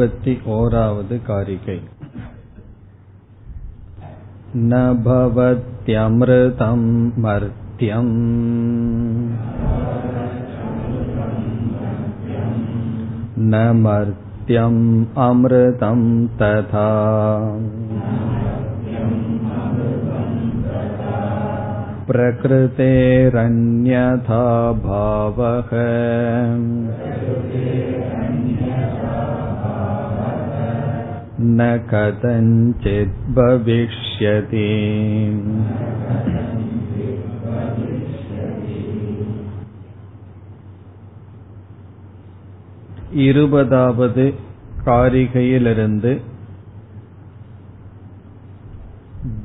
मुपति ओरावद् कारिकै न भवत्यमृतं मर्त्यम् न मर्त्यम् अमृतं तथा प्रकृतेरन्यथा भावः न कथञ्चित् भविष्यति இருபதாவது காரிகையிலிருந்து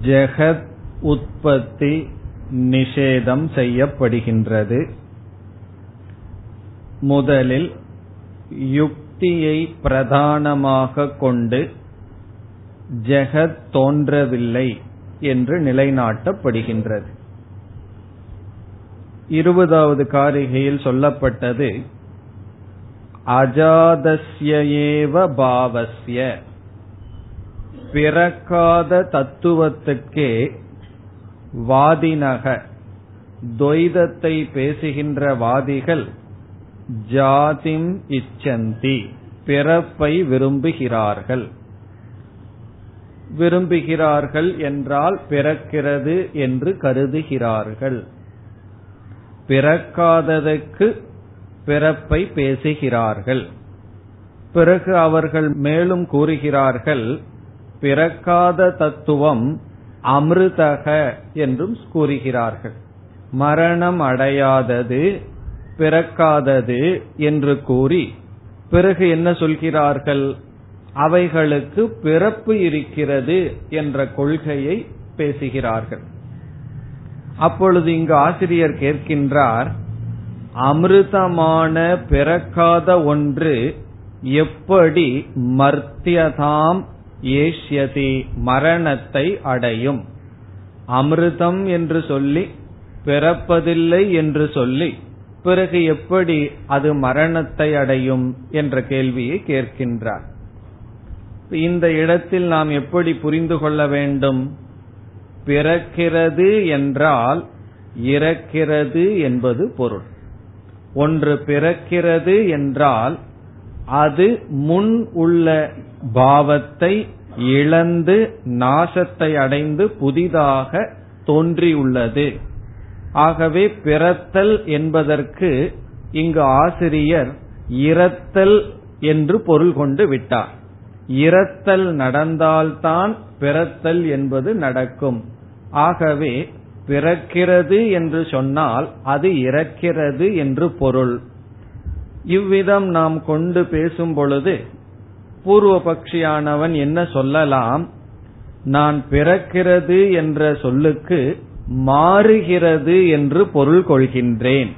ஜெகத் உற்பத்தி நிஷேதம் செய்யப்படுகின்றது முதலில் யுக்தியை பிரதானமாக கொண்டு ஜெகத் தோன்றவில்லை என்று நிலைநாட்டப்படுகின்றது. இருபதாவது காரிகையில் சொல்லப்பட்டது அஜாதஸ்யேவ பாவஸ்ய. பிறக்காத தத்துவத்துக்கே வாதினக. துவைதத்தை பேசுகின்ற வாதிகள் ஜாதிம் இச்சந்தி பிறப்பை விரும்புகிறார்கள். விரும்புகிறார்கள் என்றால் பிறக்கிறது என்று கருதுகிறார்கள். பிறக்காததற்கு பிறப்பை பேசுகிறார்கள். பிறகு அவர்கள் மேலும் கூறுகிறார்கள் பிறக்காத தத்துவம் அமிர்தக என்றும் கூறுகிறார்கள். மரணம் அடையாதது பிறக்காதது என்று கூறி பிறகு என்ன சொல்கிறார்கள்? அவைகளுக்கு பிறப்பு இருக்கிறது என்ற கொள்கையை பேசுகிறார்கள். அப்பொழுது இங்கு ஆசிரியர் கேட்கின்றார் அமிர்தமான பிறக்காத ஒன்று எப்படி மர்த்தியதாம் ஏஷ்யதி மரணத்தை அடையும்? அமிர்தம் என்று சொல்லி பிறப்பதில்லை என்று சொல்லி பிறகு எப்படி அது மரணத்தை அடையும்? என்ற கேள்வியை கேட்கின்றார். இந்த இடத்தில் நாம் எப்படி புரிந்து கொள்ள வேண்டும்? பிறக்கிறது என்றால் இறக்கிறது என்பது பொருள். ஒன்று பிறக்கிறது என்றால் அது முன் உள்ள பாவத்தை இழந்து நாசத்தை அடைந்து புதிதாக தோன்றியுள்ளது. ஆகவே பிறத்தல் என்பதற்கு இங்கு ஆசிரியர் இறத்தல் என்று பொருள் கொண்டு விட்டார். இரத்தல் நடந்தால்தான் பிறத்தல் என்பது நடக்கும். ஆகவே பிறக்கிறது என்று சொன்னால் அது இறக்கிறது என்று பொருள். இவ்விதம் நாம் கொண்டு பேசும் பொழுது பூர்வ பக்ஷியானவன் என்ன சொல்லலாம்? நான் பிறக்கிறது என்ற சொல்லுக்கு மாறுகிறது என்று பொருள் கொள்கின்றேன்.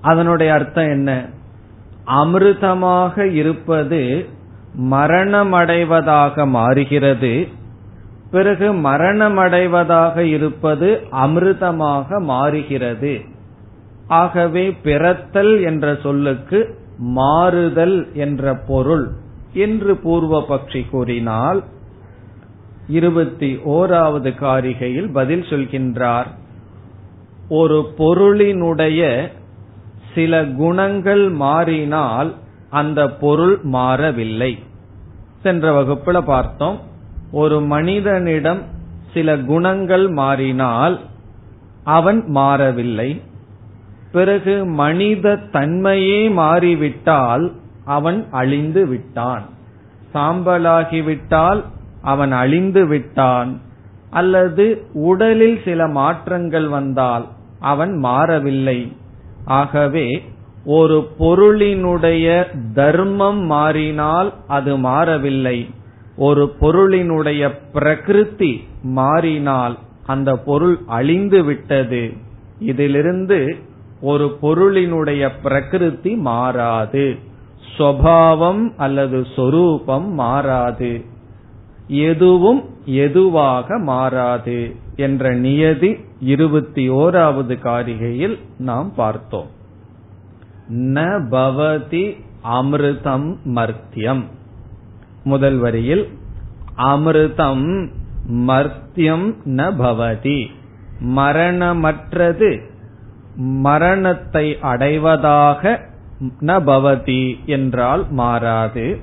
அதனுடைய அர்த்தம் என்ன? அமிர்தமாக இருப்பது மரணமடைவதாக மாறுகிறது. பிறகு மரணமடைவதாக இருப்பது அமிர்தமாக மாறுகிறது. ஆகவே பிறத்தல் என்ற சொல்லுக்கு மாறுதல் என்ற பொருள் என்று பூர்வ பக்ஷி கூறினால் இருபத்தி ஓராவது காரிகையில் பதில் சொல்கின்றார். ஒரு பொருளினுடைய சில குணங்கள் மாறினால் அந்த பொருள் மாறவில்லை. சென்ற வகுப்புல பார்த்தோம் ஒரு மனிதனிடம் சில குணங்கள் மாறினால் அவன் மாறவில்லை. பிறகு மனித தன்மையே மாறிவிட்டால் அவன் அழிந்து விட்டான். சாம்பலாகிவிட்டால் அவன் அழிந்து விட்டான். அல்லது உடலில் சில மாற்றங்கள் வந்தால் அவன் மாறவில்லை. ஆகவே ஒரு பொருளினுடைய தர்மம் மாறினால் அது மாறவில்லை. ஒரு பொருளினுடைய பிரகிருதி மாறினால் அந்த பொருள் அழிந்து விட்டது. இதிலிருந்து ஒரு பொருளினுடைய பிரகிருதி மாறாது. சுவாவம் அல்லது சொரூபம் மாறாது. எதுவும் எதுவாக மாறாது என்ற நியதி இருபத்தி ஓராவது காரிகையில் நாம் பார்த்தோம். ந பவதி அமிர்தம் மர்த்தியம். முதல் வரியில் அமிர்தம் மர்த்தியம் ந பவதி. மரணமற்றது மரணத்தை அடைவதாக ந பவதி என்றால் மாறாது.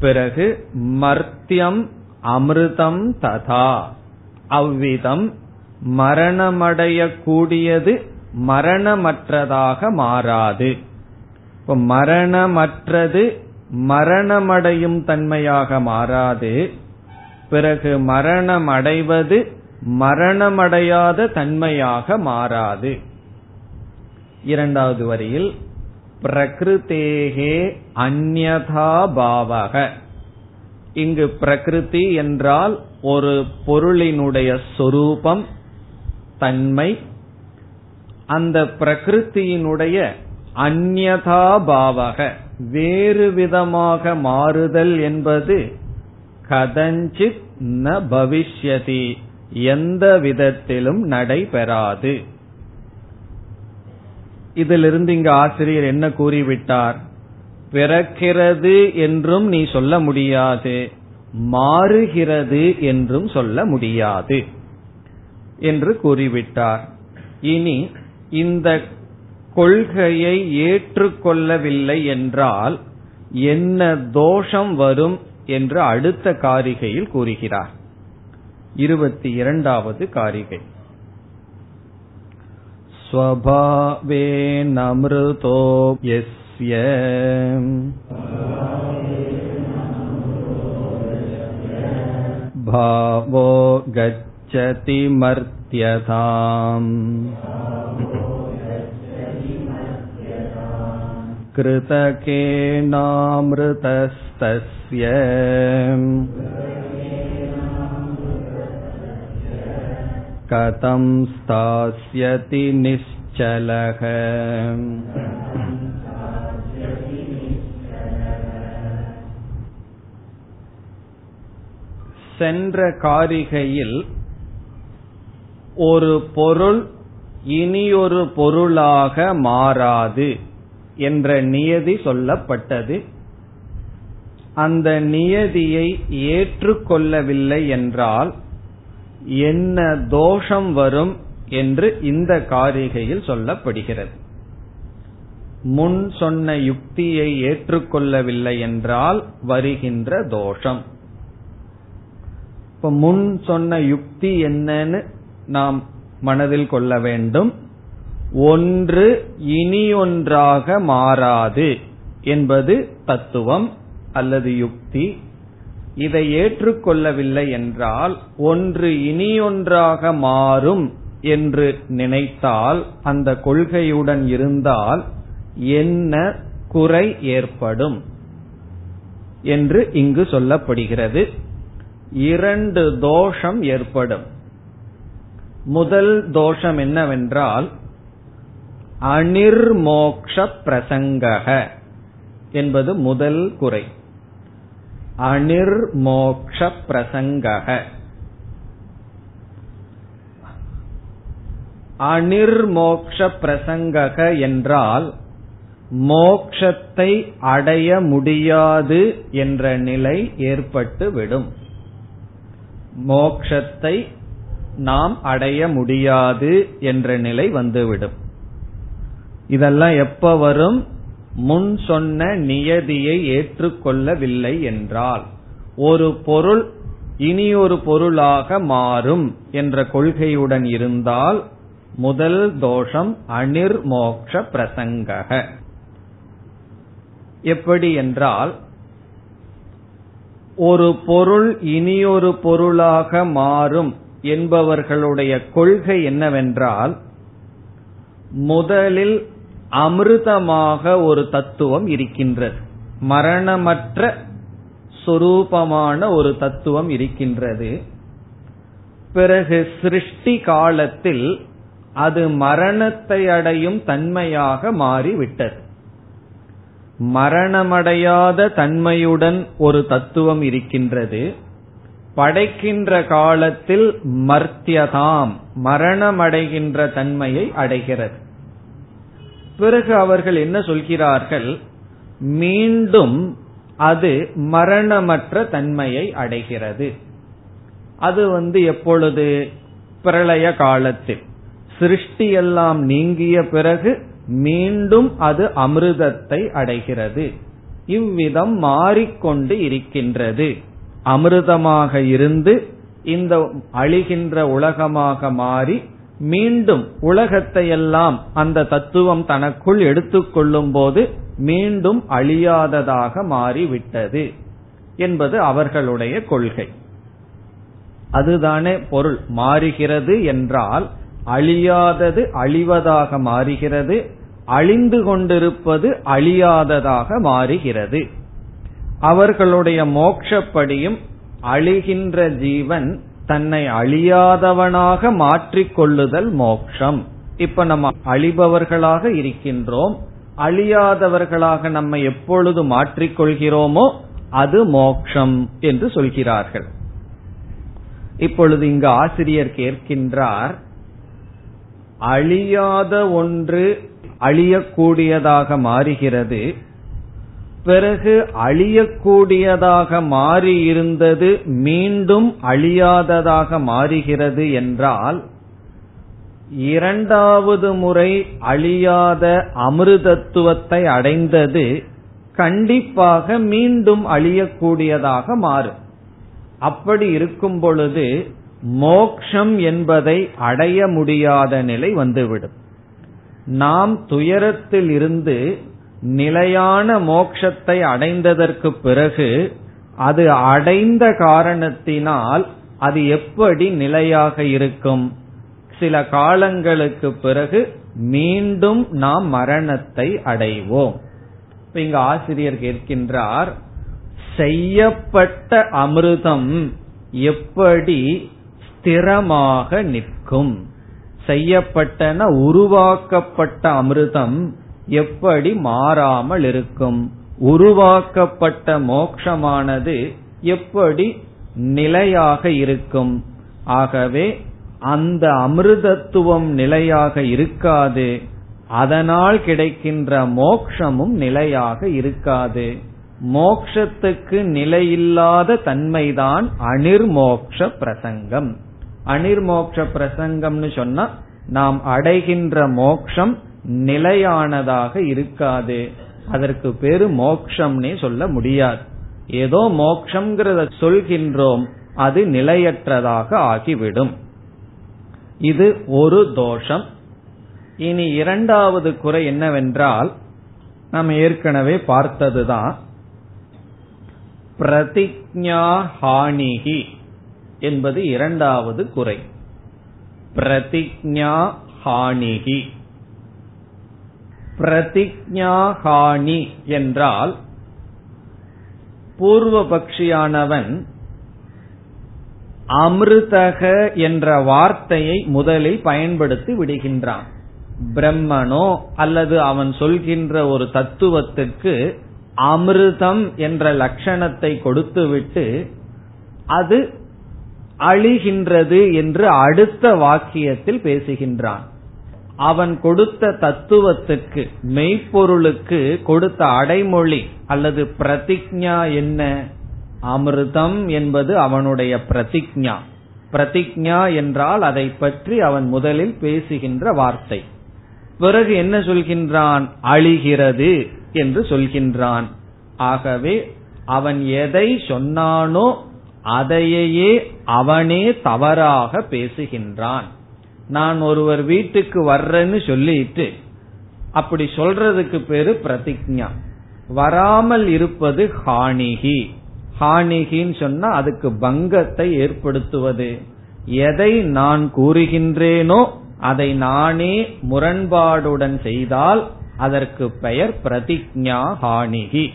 பிறகு மர்த்தியம் அமிர்தம் ததா. அவ்விதம் மரணமடைய கூடியது மரணமற்றதாக மாறாது. இப்ப மரணமற்றது மரணமடையும் தன்மையாக மாறாது. பிறகு மரணமடைவது மரணமடையாத தன்மையாக மாறாது. இரண்டாவது வரியில் பிரகிருத்தேகே அந்யதா பாவக. இங்கு பிரகிருதி என்றால் ஒரு பொருளினுடைய சொரூபம் தன்மை அந்த பிரகிருத்தியினுடைய அந்யதா பாவக. வேறு விதமாக மாறுதல் என்பது கதஞ்சித் ந பவிஷ்யதி. எந்த விதத்திலும் நடைபெறாது. இதிலிருந்து இங்கு ஆசிரியர் என்ன கூறிவிட்டார்? பிறக்கிறது என்றும் நீ சொல்ல முடியாது. மாறுகிறது என்றும் சொல்ல முடியாது. என்று கூறிவிட்டார். இனி இந்த கொள்கையை ஏற்றுக்கொள்ளவில்லை என்றால் என்ன தோஷம் வரும் என்று அடுத்த காரிகையில் கூறுகிறார் இருபத்தி இரண்டாவது காரிகை स्वभावेनमृतो यस्य भावो गच्छति मर्त्यताम् कृतकेनामृतस्तस्य कथं स्थास्यति निश्चलः சென்ற காரிகையில் ஒரு பொருள் இனியொரு பொருளாக மாறாது என்ற நியதி சொல்லப்பட்டது. அந்த நியதியை ஏற்றுக்கொள்ளவில்லை என்றால் என்ன தோஷம் வரும் என்று இந்த காரிகையில் சொல்லப்படுகிறது. முன் சொன்ன யுக்தியை ஏற்றுக்கொள்ளவில்லை என்றால் வருகின்ற தோஷம். இப்ப முன் சொன்ன யுக்தி என்னன்னு நாம் மனதில் கொள்ள வேண்டும். ஒன்று இனி ஒன்றாக மாறாது என்பது தத்துவம் அல்லது யுக்தி. இதை ஏற்றுக்கொள்ளவில்லை என்றால் ஒன்று இனி ஒன்றாக மாறும் என்று நினைத்தால் அந்த கொள்கையுடன் இருந்தால் என்ன குறை ஏற்படும் என்று இங்கு சொல்லப்படுகிறது. இரண்டு தோஷம் ஏற்படும். முதல் தோஷம் என்னவென்றால் அனிர்மோக்ஷ பிரசங்கக என்பது முதல் குறை. அனிர்மோக்ஷ பிரசங்கக அனிர்மோக்ஷ பிரசங்கக என்றால் மோக்ஷத்தை அடைய முடியாது என்ற நிலை ஏற்பட்டுவிடும். மோக்ஷத்தை நாம் அடைய முடியாது என்ற நிலை வந்துவிடும். இதெல்லாம் எப்ப வரும்? முன் சொன்ன நியதியை ஏற்றுக்கொள்ளவில்லை என்றால். ஒரு பொருள் இனி ஒரு பொருளாக மாறும் என்ற கொள்கையுடன் இருந்தால் முதல் தோஷம் அனிர்மோக்ஷ பிரசங்கக. எப்படி என்றால் ஒரு பொருள் இனியொரு பொருளாக மாறும் என்பவர்களுடைய கொள்கை என்னவென்றால் முதலில் அமிர்தமாக ஒரு தத்துவம் இருக்கின்றது. மரணமற்ற சொரூபமான ஒரு தத்துவம் இருக்கின்றது. பிறகு சிருஷ்டி காலத்தில் அது மரணத்தை அடையும் தன்மையாக மாறிவிட்டது. மரணமடையாத தன்மையுடன் ஒரு தத்துவம் இருக்கின்றது. படைக்கின்ற காலத்தில் மர்த்தியதாம் மரணமடைகின்ற தன்மையை அடைகிறது. பிறகு அவர்கள் என்ன சொல்கிறார்கள்? மீண்டும் அது மரணமற்ற தன்மையை அடைகிறது. அது வந்து எப்பொழுது? பிரளய காலத்தில். சிருஷ்டியெல்லாம் நீங்கிய பிறகு மீண்டும் அது அமிர்தத்தை அடைகிறது. இவ்விதம் மாறிக்கொண்டு இருக்கின்றது. அமிர்தமாக இருந்து இந்த அழிகின்ற உலகமாக மாறி மீண்டும் உலகத்தை எல்லாம் அந்த தத்துவம் தனக்குள் எடுத்துக்கொள்ளும் போது மீண்டும் அழியாததாக மாறிவிட்டது என்பது அவர்களுடைய கொள்கை. அதுதானே பொருள். மாறுகிறது என்றால் அழியாதது அழிவதாக மாறுகிறது அழிந்து கொண்டிருப்பது அழியாததாக மாறுகிறது. அவர்களுடைய மோட்சப்படியும் அழிகின்ற ஜீவன் தன்னை அழியாதவனாக மாற்றிக்கொள்ளுதல் மோக்ஷம். இப்ப நம்ம அழிபவர்களாக இருக்கின்றோம். அழியாதவர்களாக நம்மை எப்பொழுது மாற்றிக்கொள்கிறோமோ அது மோக்ஷம் என்று சொல்கிறார்கள். இப்பொழுது இங்கு ஆசிரியர் கேட்கின்றார் அழியாத ஒன்று அழியக்கூடியதாக மாறுகிறது. பிறகு அழியக்கூடியதாக மாறியிருந்தது மீண்டும் அழியாததாக மாறுகிறது என்றால் இரண்டாவது முறை அழியாத அமிர்தத்துவத்தை அடைந்தது கண்டிப்பாக மீண்டும் அழியக்கூடியதாக மாறும். அப்படி இருக்கும் பொழுது மோக்ஷம் என்பதை அடைய முடியாத நிலை வந்துவிடும். நாம் துயரத்தில் இருந்து நிலையான மோக்ஷத்தை அடைந்ததற்கு பிறகு அது அடைந்த காரணத்தினால் அது எப்படி நிலையாக இருக்கும்? சில காலங்களுக்கு பிறகு மீண்டும் நாம் மரணத்தை அடைவோம். இங்கு ஆசிரியர் கேட்கின்றார் செய்யப்பட்ட அமிர்தம் எப்படி ஸ்திரமாக நிற்கும்? செய்யப்பட்டன உருவாக்கப்பட்ட அமிர்தம் எப்படி மாறாமல் இருக்கும்? உருவாக்கப்பட்ட மோக்ஷமானது எப்படி நிலையாக இருக்கும்? ஆகவே அந்த அமிர்தத்துவம் நிலையாக இருக்காது. அதனால் கிடைக்கின்ற மோக்ஷமும் நிலையாக இருக்காது. மோக்ஷத்துக்கு நிலையில்லாத தன்மைதான் அனிர்மோக்ஷ பிரசங்கம். அனிர்மோக்ஷ பிரசங்கம்னு சொன்னா நாம் அடைகின்ற மோக்ஷம் நிலையானதாக இருக்காது. அதற்கு பேரு மோக்ஷம்னே சொல்ல முடியாது. ஏதோ மோக்ஷங்கிறத சொல்கின்றோம் அது நிலையற்றதாக ஆகிவிடும். இது ஒரு தோஷம். இனி இரண்டாவது குறை என்னவென்றால் நாம் ஏற்கனவே பார்த்ததுதான் பிரதிஜா ஹானிகி என்பது இரண்டாவது குறை. பிரதிஜா ஹானிகி பிரதிஜாஹானி என்றால் பூர்வபக்ஷியானவன் அமிர்தக என்ற வார்த்தையை முதலில் பயன்படுத்தி விடுகின்றான். பிரம்மனோ அல்லது அவன் சொல்கின்ற ஒரு தத்துவத்துக்கு அமிர்தம் என்ற லட்சணத்தை கொடுத்துவிட்டு அது அழிகின்றது என்று அடுத்த வாக்கியத்தில் பேசுகின்றான். அவன் கொடுத்த தத்துவத்துக்கு மெய்ப்பொருளுக்கு கொடுத்த அடைமொழி அல்லது பிரதிஜா என்ன? அமிர்தம் என்பது அவனுடைய பிரதிஜா பிரதிஜா என்றால் அதை பற்றி அவன் முதலில் பேசுகின்ற வார்த்தை. பிறகு என்ன சொல்கின்றான்? அழிகிறது என்று சொல்கின்றான். ஆகவே அவன் எதை சொன்னானோ அதையே அவனே தவறாக பேசுகின்றான். நான் ஒருவர் வீட்டுக்கு வர்றேன்னு சொல்லிட்டு அப்படி சொல்றதுக்கு பேரு பிரதிஜா வராமல் இருப்பது ஹானிகி ஹானிகின்னு சொன்னா அதுக்கு பங்கத்தை ஏற்படுத்துவது. எதை நான் கூறுகின்றேனோ அதை நானே முரண்பாடுடன் செய்தால் அதற்கு பெயர் பிரதிஜா ஹானிகி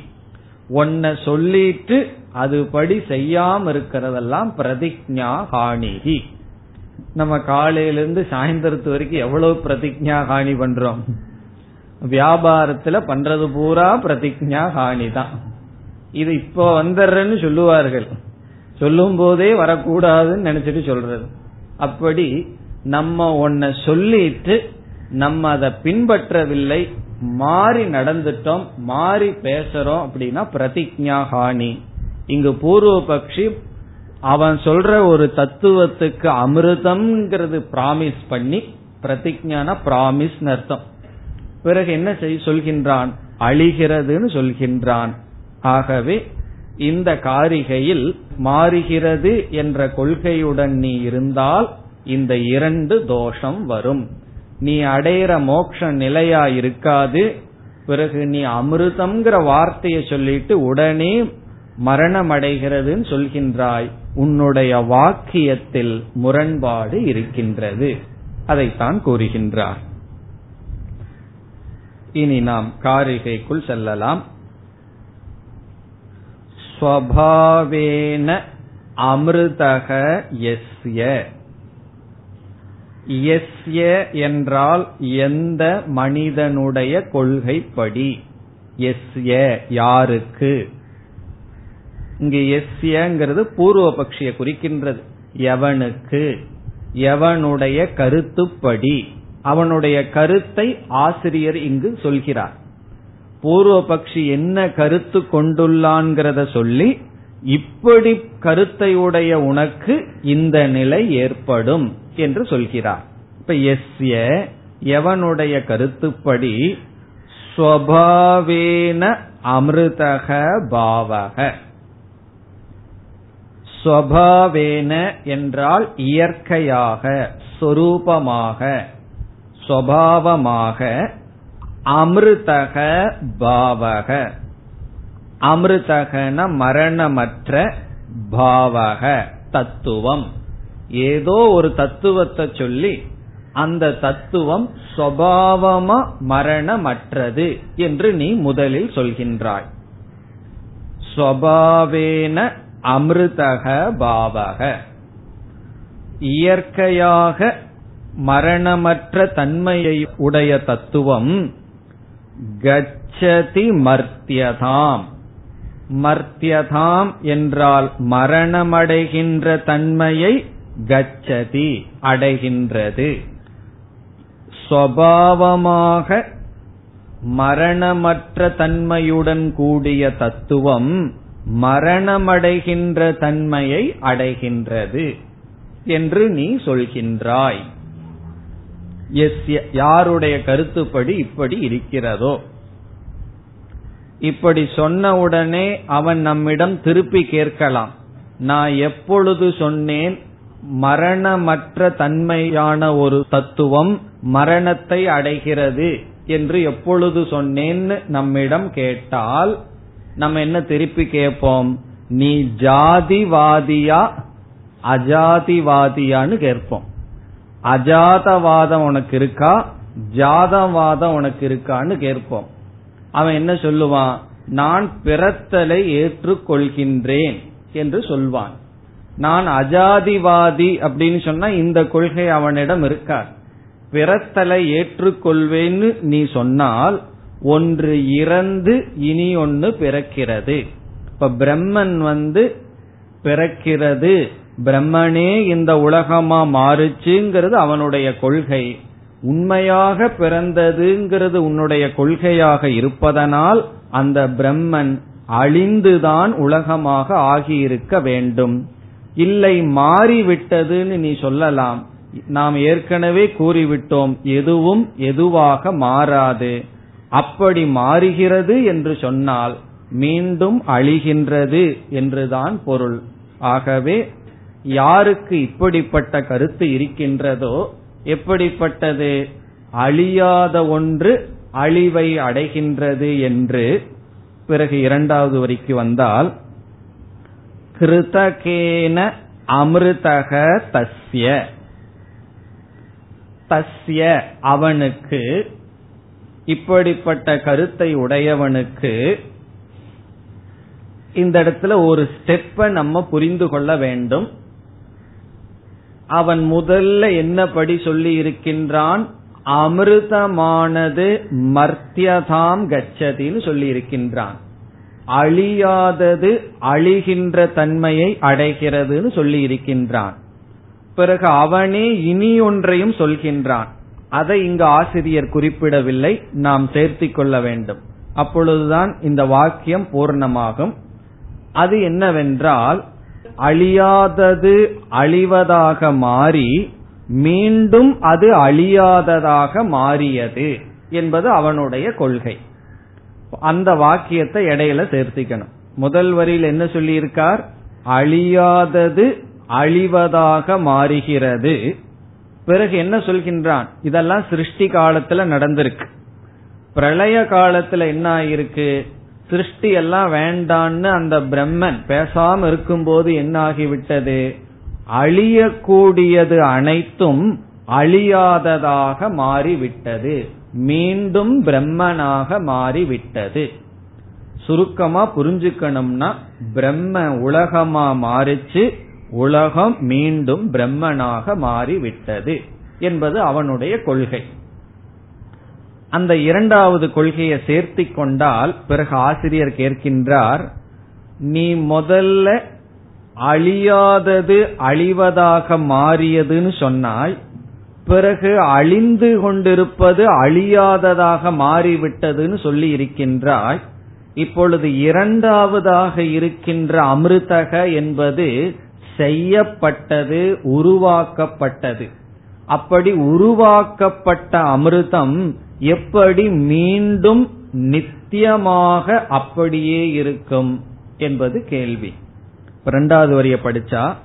ஒன்ன சொல்லிட்டு அதுபடி செய்யாம இருக்கிறதெல்லாம் பிரதிஜா ஹானிகி நம்ம காலையிலிருந்து சாயந்தரத்து வரைக்கும் எவ்வளவு பிரதிஜா ஹானி பண்றோம்? வியாபாரத்துல பண்றது பூரா பிரதிஜா ஹானி தான். இது இப்போ வந்துடுறேன்னு சொல்லுவார்கள். சொல்லும் போதே வரக்கூடாதுன்னு நினைச்சிட்டு சொல்றது. அப்படி நம்ம ஒன்ன சொல்லிட்டு நம்ம அதை பின்பற்றவில்லை. மாறி நடந்துட்டோம் மாறி பேசுறோம் அப்படின்னா பிரதிஜா ஹானி. இங்கு பூர்வ பக்ஷி அவன் சொல்ற ஒரு தத்துவத்துக்கு அமிர்தம்ங்கிறது பிராமிஸ் பண்ணி பிரதிஜான பிராமிஸ் அர்த்தம். பிறகு என்ன செய் சொல்கின்றான்? அழிகிறதுன்னு சொல்கின்றான். ஆகவே இந்த காரிகையில் மாறுகிறது என்ற கொள்கையுடன் நீ இருந்தால் இந்த இரண்டு தோஷம் வரும். நீ அடையிற மோட்ச நிலையா இருக்காது. பிறகு நீ அமிர்தம்ங்கிற வார்த்தையை சொல்லிட்டு உடனே மரணம் அடைகிறதுன்னு சொல்கின்றாய். உன்னுடைய வாக்கியத்தில் முரண்பாடு இருக்கின்றது. அதைத்தான் கூறுகின்றார். இனி நாம் காரிகைக்குள் செல்லலாம். ஸ்வபாவேன அமிர்தக எஸ்ய எஸ்ய என்றால் எந்த மனிதனுடைய கொள்கைப்படி. எஸ்ய யாருக்கு? இங்கு எஸ்யங்கிறது பூர்வ பக்ஷிய குறிக்கின்றது. எவனுக்கு? எவனுடைய கருத்துப்படி. அவனுடைய கருத்தை ஆசிரியர் இங்கு சொல்கிறார். பூர்வ பக்ஷி என்ன கருத்து கொண்டுள்ளான்கிறத சொல்லி இப்படி கருத்தையுடைய உனக்கு இந்த நிலை ஏற்படும் என்று சொல்கிறார். இப்ப எஸ்ய எவனுடைய கருத்துப்படி? ஸ்வபாவேன அமிர்தக பாவக. ஸ்வபாவேன என்றால் இயற்கையாக சொரூபமாக சுவாவமாக அமிர்தக பாவக. அமிர்தகன மரணமற்ற பாவக தத்துவம். ஏதோ ஒரு தத்துவத்தை சொல்லி அந்த தத்துவம் சுவாவமா மரணமற்றது என்று நீ முதலில் சொல்கின்றாய். ஸ்வபாவேன அமிர்தக பாவக. இயற்கையாக மரணமற்ற தன்மையை உடைய தத்துவம் கச்சதி மர்த்தியதாம். மர்த்தியதாம் என்றால் மரணமடைகின்ற தன்மையை கச்சதி அடைகின்றது. சுவாவமாக மரணமற்ற தன்மையுடன் கூடிய தத்துவம் மரணமடைகின்ற தன்மையை அடைகின்றது என்று நீ சொல்கின்றாய். யாருடைய கருத்துப்படி இப்படி இருக்கிறதோ. இப்படி சொன்ன உடனே அவன் நம்மிடம் திருப்பி கேட்கலாம். நான் எப்பொழுது சொன்னேன் மரணமற்ற தன்மையான ஒரு தத்துவம் மரணத்தை அடைகிறது என்று எப்பொழுது சொன்னேன்னு நம்மிடம் கேட்டால் நம்ம என்ன திருப்பி கேட்போம்? நீ ஜாதிவாதியா அஜாதிவாதியான்னு கேட்போம். அஜாதவாதம் உனக்கு இருக்கா? ஜாதவாதம் உனக்கு இருக்கான்னு கேட்போம். அவன் என்ன சொல்லுவான்? நான் பிறத்தலை ஏற்றுக்கொள்கின்றேன் என்று சொல்வான். நான் அஜாதிவாதி அப்படின்னு சொன்னா இந்த கொள்கை அவனிடம் இருக்கார் பிறத்தலை ஏற்றுக்கொள்வேன்னு நீ சொன்னால் ஒன்று இறந்து இனி ஒன்று பிறக்கிறது. இப்ப பிரம்மன் வந்து பிறக்கிறது. பிரம்மனே இந்த உலகமா மாறுச்சுங்கிறது அவனுடைய கொள்கை. உண்மையாக பிறந்ததுங்கிறது உன்னுடைய கொள்கையாக இருப்பதனால் அந்த பிரம்மன் அழிந்துதான் உலகமாக ஆகியிருக்க வேண்டும். இல்லை மாறிவிட்டதுன்னு நீ சொல்லலாம். நாம் ஏற்கனவே கூறிவிட்டோம் எதுவும் எதுவாக மாறாது. அப்படி மாறுகிறது என்று சொன்னால் மீண்டும் அழிகின்றது என்றுதான் பொருள். ஆகவே யாருக்கு இப்படிப்பட்ட கருத்து இருக்கின்றதோ எப்படிப்பட்டது? அழியாத ஒன்று அழிவை அடைகின்றது என்று பிறகு இரண்டாவது வரிக்கு வந்தால் கிருதகேன அமிர்தக தஸ்ய. தஸ்ய அவனுக்கு இப்படிப்பட்ட கருத்தை உடையவனுக்கு இந்த இடத்துல ஒரு ஸ்டெப்ப நம்ம புரிந்து கொள்ள வேண்டும். அவன் முதல்ல என்னபடி சொல்லி இருக்கின்றான்? அமிர்தமானது மர்த்தியதாம் கச்சதின்னு சொல்லி இருக்கின்றான். அழியாதது அழிகின்ற தன்மையை அடைகிறதுன்னு சொல்லி இருக்கின்றான். பிறகு அவனே இனி ஒன்றையும் சொல்கின்றான். அதை இங்கு ஆசிரியர் குறிப்பிடவில்லை. நாம் சேர்த்திக் கொள்ள வேண்டும். அப்பொழுதுதான் இந்த வாக்கியம் பூர்ணமாகும். அது என்னவென்றால் அழியாதது அழிவதாக மாறி மீண்டும் அது அழியாததாக மாறியது என்பது அவனுடைய கொள்கை. அந்த வாக்கியத்தை இடையில சேர்த்திக்கணும். முதல் வரியில் என்ன சொல்லியிருக்கார்? அழியாதது அழிவதாக மாறுகிறது. பிறகு என்ன சொல்கின்றான்? இதெல்லாம் சிருஷ்டி காலத்துல நடந்திருக்கு. பிரளய காலத்துல என்ன ஆயிருக்கு சிருஷ்டி எல்லாம் வேண்டான்னு அந்த பிரம்மன் பேசாம இருக்கும்போது என்ன ஆகிவிட்டது? அழியக்கூடியது அனைத்தும் அழியாததாக மாறிவிட்டது. மீண்டும் பிரம்மனாக மாறிவிட்டது. சுருக்கமா புரிஞ்சுக்கணும்னா பிரம்ம உலகமா மாறிச்சு உலகம் மீண்டும் பிரம்மனாக மாறிவிட்டது என்பது அவனுடைய கொள்கை. அந்த இரண்டாவது கொள்கையை சேர்த்தி கொண்டால் பிறகு ஆசிரியர் கேட்கின்றார் நீ முதல்ல அழியாதது அழிவதாக மாறியதுன்னு சொன்னால் பிறகு அழிந்து கொண்டிருப்பது அழியாததாக மாறிவிட்டதுன்னு சொல்லி இருக்கின்றாய். இப்பொழுது இரண்டாவதாக இருக்கின்ற அமிர்தக என்பது செய்யப்பட்டது உருவாக்கப்பட்டது. அப்படி உருவாக்கப்பட்ட அமிர்தம் எப்படி மீண்டும் நித்தியமாக அப்படியே இருக்கும் என்பது கேள்வி. இரண்டாவது வரிய படிச்சா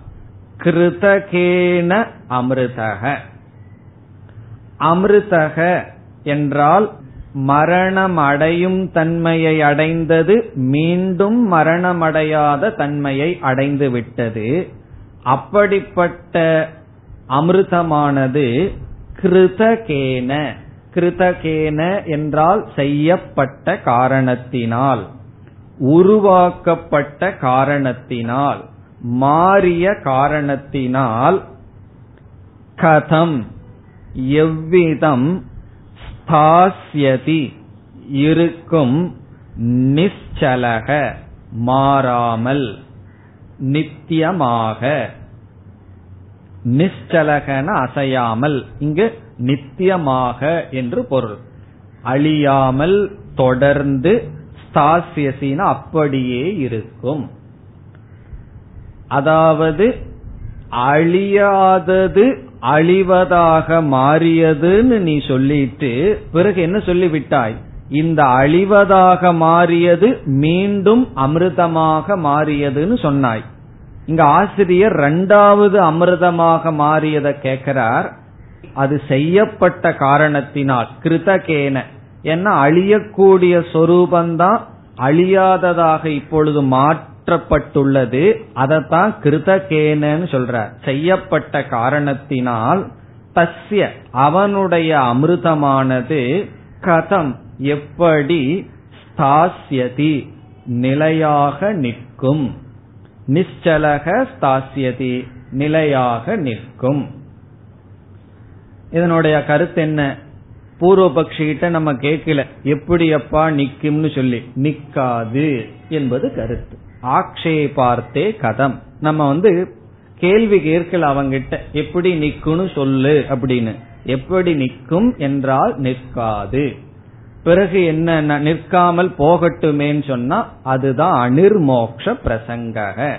கிருதகேன அமிர்தக. அமிர்தக என்றால் மரணமடையும் தன்மையை அடைந்தது மீண்டும் மரணமடையாத தன்மையை அடைந்து விட்டது. அப்படிப்பட்ட அமிர்தமானது கிருதகேன. கிருதகேன என்றால் செய்யப்பட்ட காரணத்தினால் உருவாக்கப்பட்ட காரணத்தினால் மாறிய காரணத்தினால் கதம் எவ்விதம் ஸ்தாஸ்யதி இருக்கும் நிச்சலக மாறாமல் நித்தியமாக. நிச்சலகன அசையாமல் இங்கு நித்தியமாக என்று பொருள். அழியாமல் தொடர்ந்து ஸ்தாசியசின அப்படியே இருக்கும். அதாவது அழியாதது அழிவதாக மாறியதுன்னு நீ சொல்லிட்டு பிறகு என்ன சொல்லிவிட்டாய்? இந்த அழிவதாக மாறியது மீண்டும் அமிர்தமாக மாறியதுன்னு சொன்னாய். இங்க ஆசிரியர் இரண்டாவது அமிர்தமாக மாறியதை கேட்கிறார். அது செய்யப்பட்ட காரணத்தினால் கிருதகேன ஏன்னா அழியக்கூடிய சொரூபந்தான் அழியாததாக இப்பொழுது மாற்றப்பட்டுள்ளது. அதைத்தான் கிருதகேனன்னு சொல்றார். செய்யப்பட்ட காரணத்தினால் தஸ்ய அவனுடைய அமிர்தமானது கதம் எப்படி ஸ்தாசியதி நிலையாக நிற்கும். நிச்சலக ஸ்தாசியதி நிலையாக நிற்கும். இதனுடைய கருத்து என்ன? பூர்வபக்ஷிகிட்ட நம்ம கேட்கல. எப்படி அப்பா நிக்கும்னு சொல்லி. நிக்காது என்பது கருத்து. ஆக்ஷேபார்த்தே கதம். நம்ம வந்து கேள்வி கேட்கல அவங்கிட்ட எப்படி நிக்கும்னு சொல்லு அப்படின்னு. எப்படி நிற்கும் என்றால் நிற்காது. பிறகு என்ன நிற்காமல் போகட்டுமேன்னு சொன்னா அதுதான் அனிர்மோக்ஷ பிரசங்க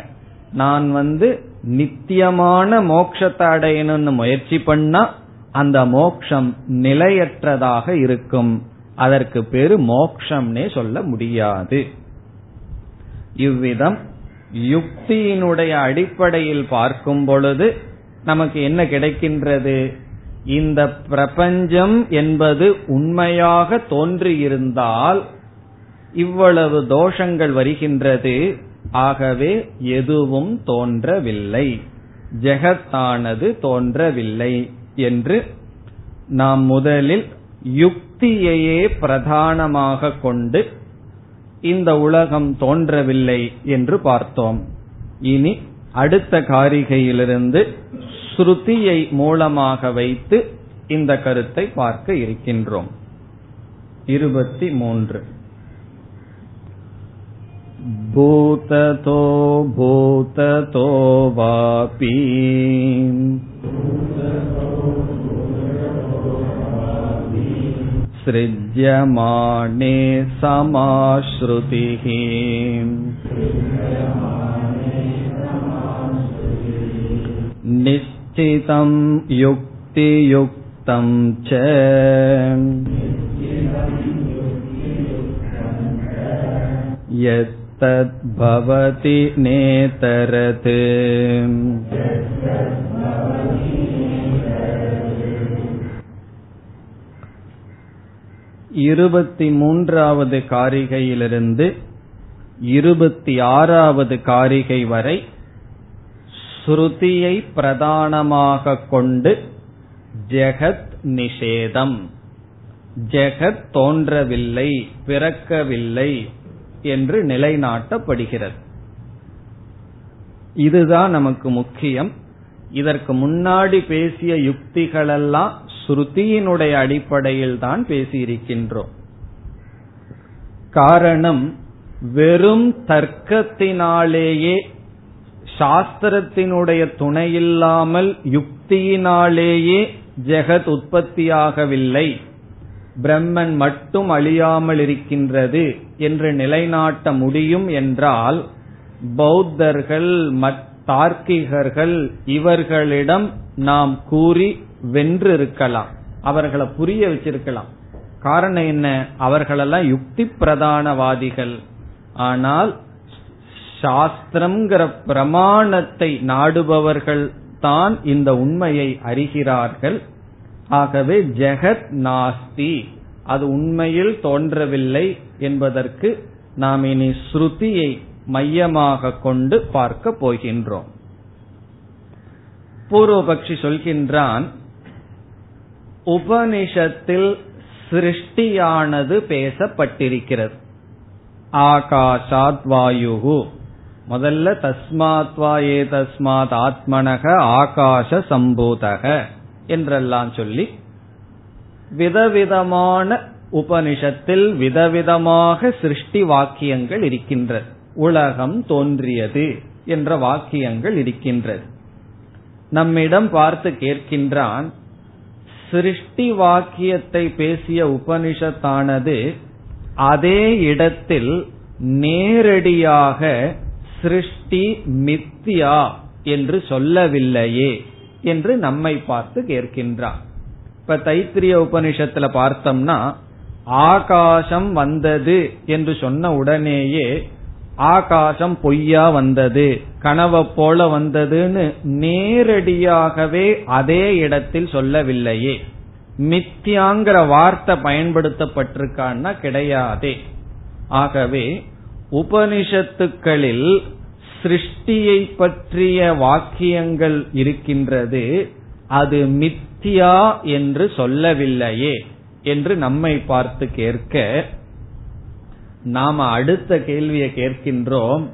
நான் வந்து நித்தியமான மோக்ஷத்தை அடையணும்னு முயற்சி பண்ணா அந்த மோக்ஷம் நிலையற்றதாக இருக்கும். அதற்கு பேரு மோக்ஷம்னே சொல்ல முடியாது. இவ்விதம் யுக்தியினுடைய அடிப்படையில் பார்க்கும் பொழுது நமக்கு என்ன கிடைக்கின்றது? இந்த பிரபஞ்சம் என்பது உண்மையாக தோன்றியிருந்தால் இவ்வளவு தோஷங்கள் வருகின்றது. ஆகவே எதுவும் தோன்றவில்லை. ஜெகத்தானது தோன்றவில்லை என்று நாம் முதலில் யுக்தியையே பிரதானமாக கொண்டு இந்த உலகம் தோன்றவில்லை என்று பார்த்தோம் இனி அடுத்த காரிகையிலிருந்து ஸ்ருதியை மூலமாக வைத்து இந்த கருத்தை பார்க்க இருக்கின்றோம் இருபத்தி மூன்று भूततो भूततो वापि सृज्यमाणे समाश्रुतिः निश्चितं युक्तियुक्तं च यत्तद्भवति नेतरत् இருபத்தி மூன்றாவது காரிகையிலிருந்து இருபத்தி ஆறாவது காரிகை வரை ஸ்ருதியை பிரதானமாக கொண்டு ஜெகத் நிஷேதம். ஜெகத் தோன்றவில்லை பிறக்கவில்லை என்று நிலைநாட்டப்படுகிறது. இதுதான் நமக்கு முக்கியம். இதற்கு முன்னாடி பேசிய யுக்திகளெல்லாம் ஸ்ருதியினுடைய அடிப்படையில் தான் பேசியிருக்கின்றோம். காரணம் வெறும் தர்க்கத்தினாலேயே சாஸ்திரத்தினுடைய துணையில்லாமல் யுக்தியினாலேயே ஜெகத் உற்பத்தியாகவில்லை. பிரம்மன் மட்டும் அழியாமல் இருக்கின்றது என்று நிலைநாட்ட முடியும் என்றால் பௌத்தர்கள் தார்க்கிகர்கள் இவர்களிடம் நாம் கூறி வென்றிருக்கலாம். அவர்களை புரிய வச்சிருக்கலாம். காரணம் என்ன? அவர்களெல்லாம் யுக்தி பிரதானவாதிகள் ஆனால் சாஸ்திரம்ங்கிற பிரமாணத்தை நாடுபவர்கள் தான் இந்த உண்மையை அறிகிறார்கள். ஆகவே ஜெகத் நாஸ்தி. அது உண்மையில் தோன்றவில்லை என்பதற்கு நாம் இனி ஸ்ருதியை மையமாக கொண்டு பார்க்க போகின்றோம். பூர்வபக்ஷி சொல்கின்றான் உபனிஷத்தில் சிருஷ்டியானது பேசப்பட்டிருக்கிறது. ஆகாஷாத் வாயுகு முதல்ல தஸ்மாத் வாயே தஸ்மாத் ஆத்மனக ஆகாஷ சம்பூதக என்றெல்லாம் சொல்லி விதவிதமான உபனிஷத்தில் விதவிதமாக சிருஷ்டி வாக்கியங்கள் இருக்கின்றது. உலகம் தோன்றியது என்ற வாக்கியங்கள் இருக்கின்றது. நம்மிடம் பார்த்து கேட்கின்றான் சிருஷ்டி வாக்கியத்தை பேசிய உபனிஷத்தானது அதே இடத்தில் நேரடியாக சிருஷ்டி மித்தியா என்று சொல்லவில்லையே என்று நம்மை பார்த்து கேட்கின்றார். இப்ப தைத்திரிய உபனிஷத்துல பார்த்தோம்னா ஆகாசம் வந்தது என்று சொன்ன உடனேயே ஆகாசம் பொய்யா வந்தது கனவை போல வந்ததுன்னு நேரடியாகவே அதே இடத்தில் சொல்லவில்லையே. மித்தியாங்கிற வார்த்தை பயன்படுத்தப்பட்டிருக்கான்னா கிடையாதே. ஆகவே உபனிஷத்துக்களில் சிருஷ்டியை பற்றிய வாக்கியங்கள் இருக்கின்றது அது மித்தியா என்று சொல்லவில்லையே என்று நம்மை பார்த்து கேட்க நாம அடுத்த கேள்வியை கேட்கின்றோம்.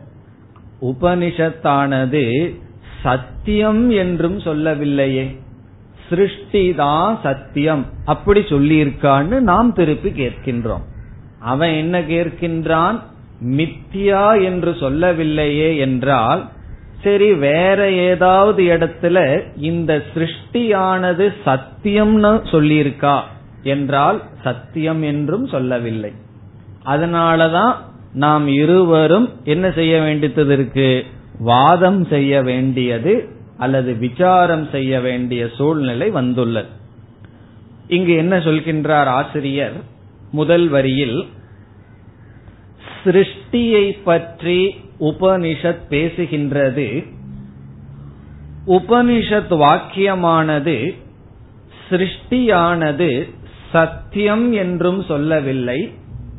உபனிஷத்தானது சத்தியம் என்றும் சொல்லவில்லையே. சிருஷ்டி தான் சத்தியம். அப்படி சொல்லியிருக்கான்னு நாம் திருப்பி கேட்கின்றோம். அவன் என்ன கேட்கின்றான்? மித்தியா என்று சொல்லவில்லையே என்றால் சரி வேற ஏதாவது இடத்துல இந்த சிருஷ்டியானது சத்தியம்னு சொல்லியிருக்கா? என்றால் சத்தியம் என்றும் சொல்லவில்லை. அதனாலதான் நாம் இருவரும் என்ன செய்ய வேண்டியது இருக்கு வாதம் செய்ய வேண்டியது அல்லது விசாரம் செய்ய வேண்டிய சூழ்நிலை வந்துள்ளது. இங்கு என்ன சொல்கின்றார் ஆசிரியர்? முதல் வரியில் சிருஷ்டியை பற்றி உபனிஷத் பேசுகின்றது. உபனிஷத் வாக்கியமானது சிருஷ்டியானது சத்தியம் என்றும் சொல்லவில்லை.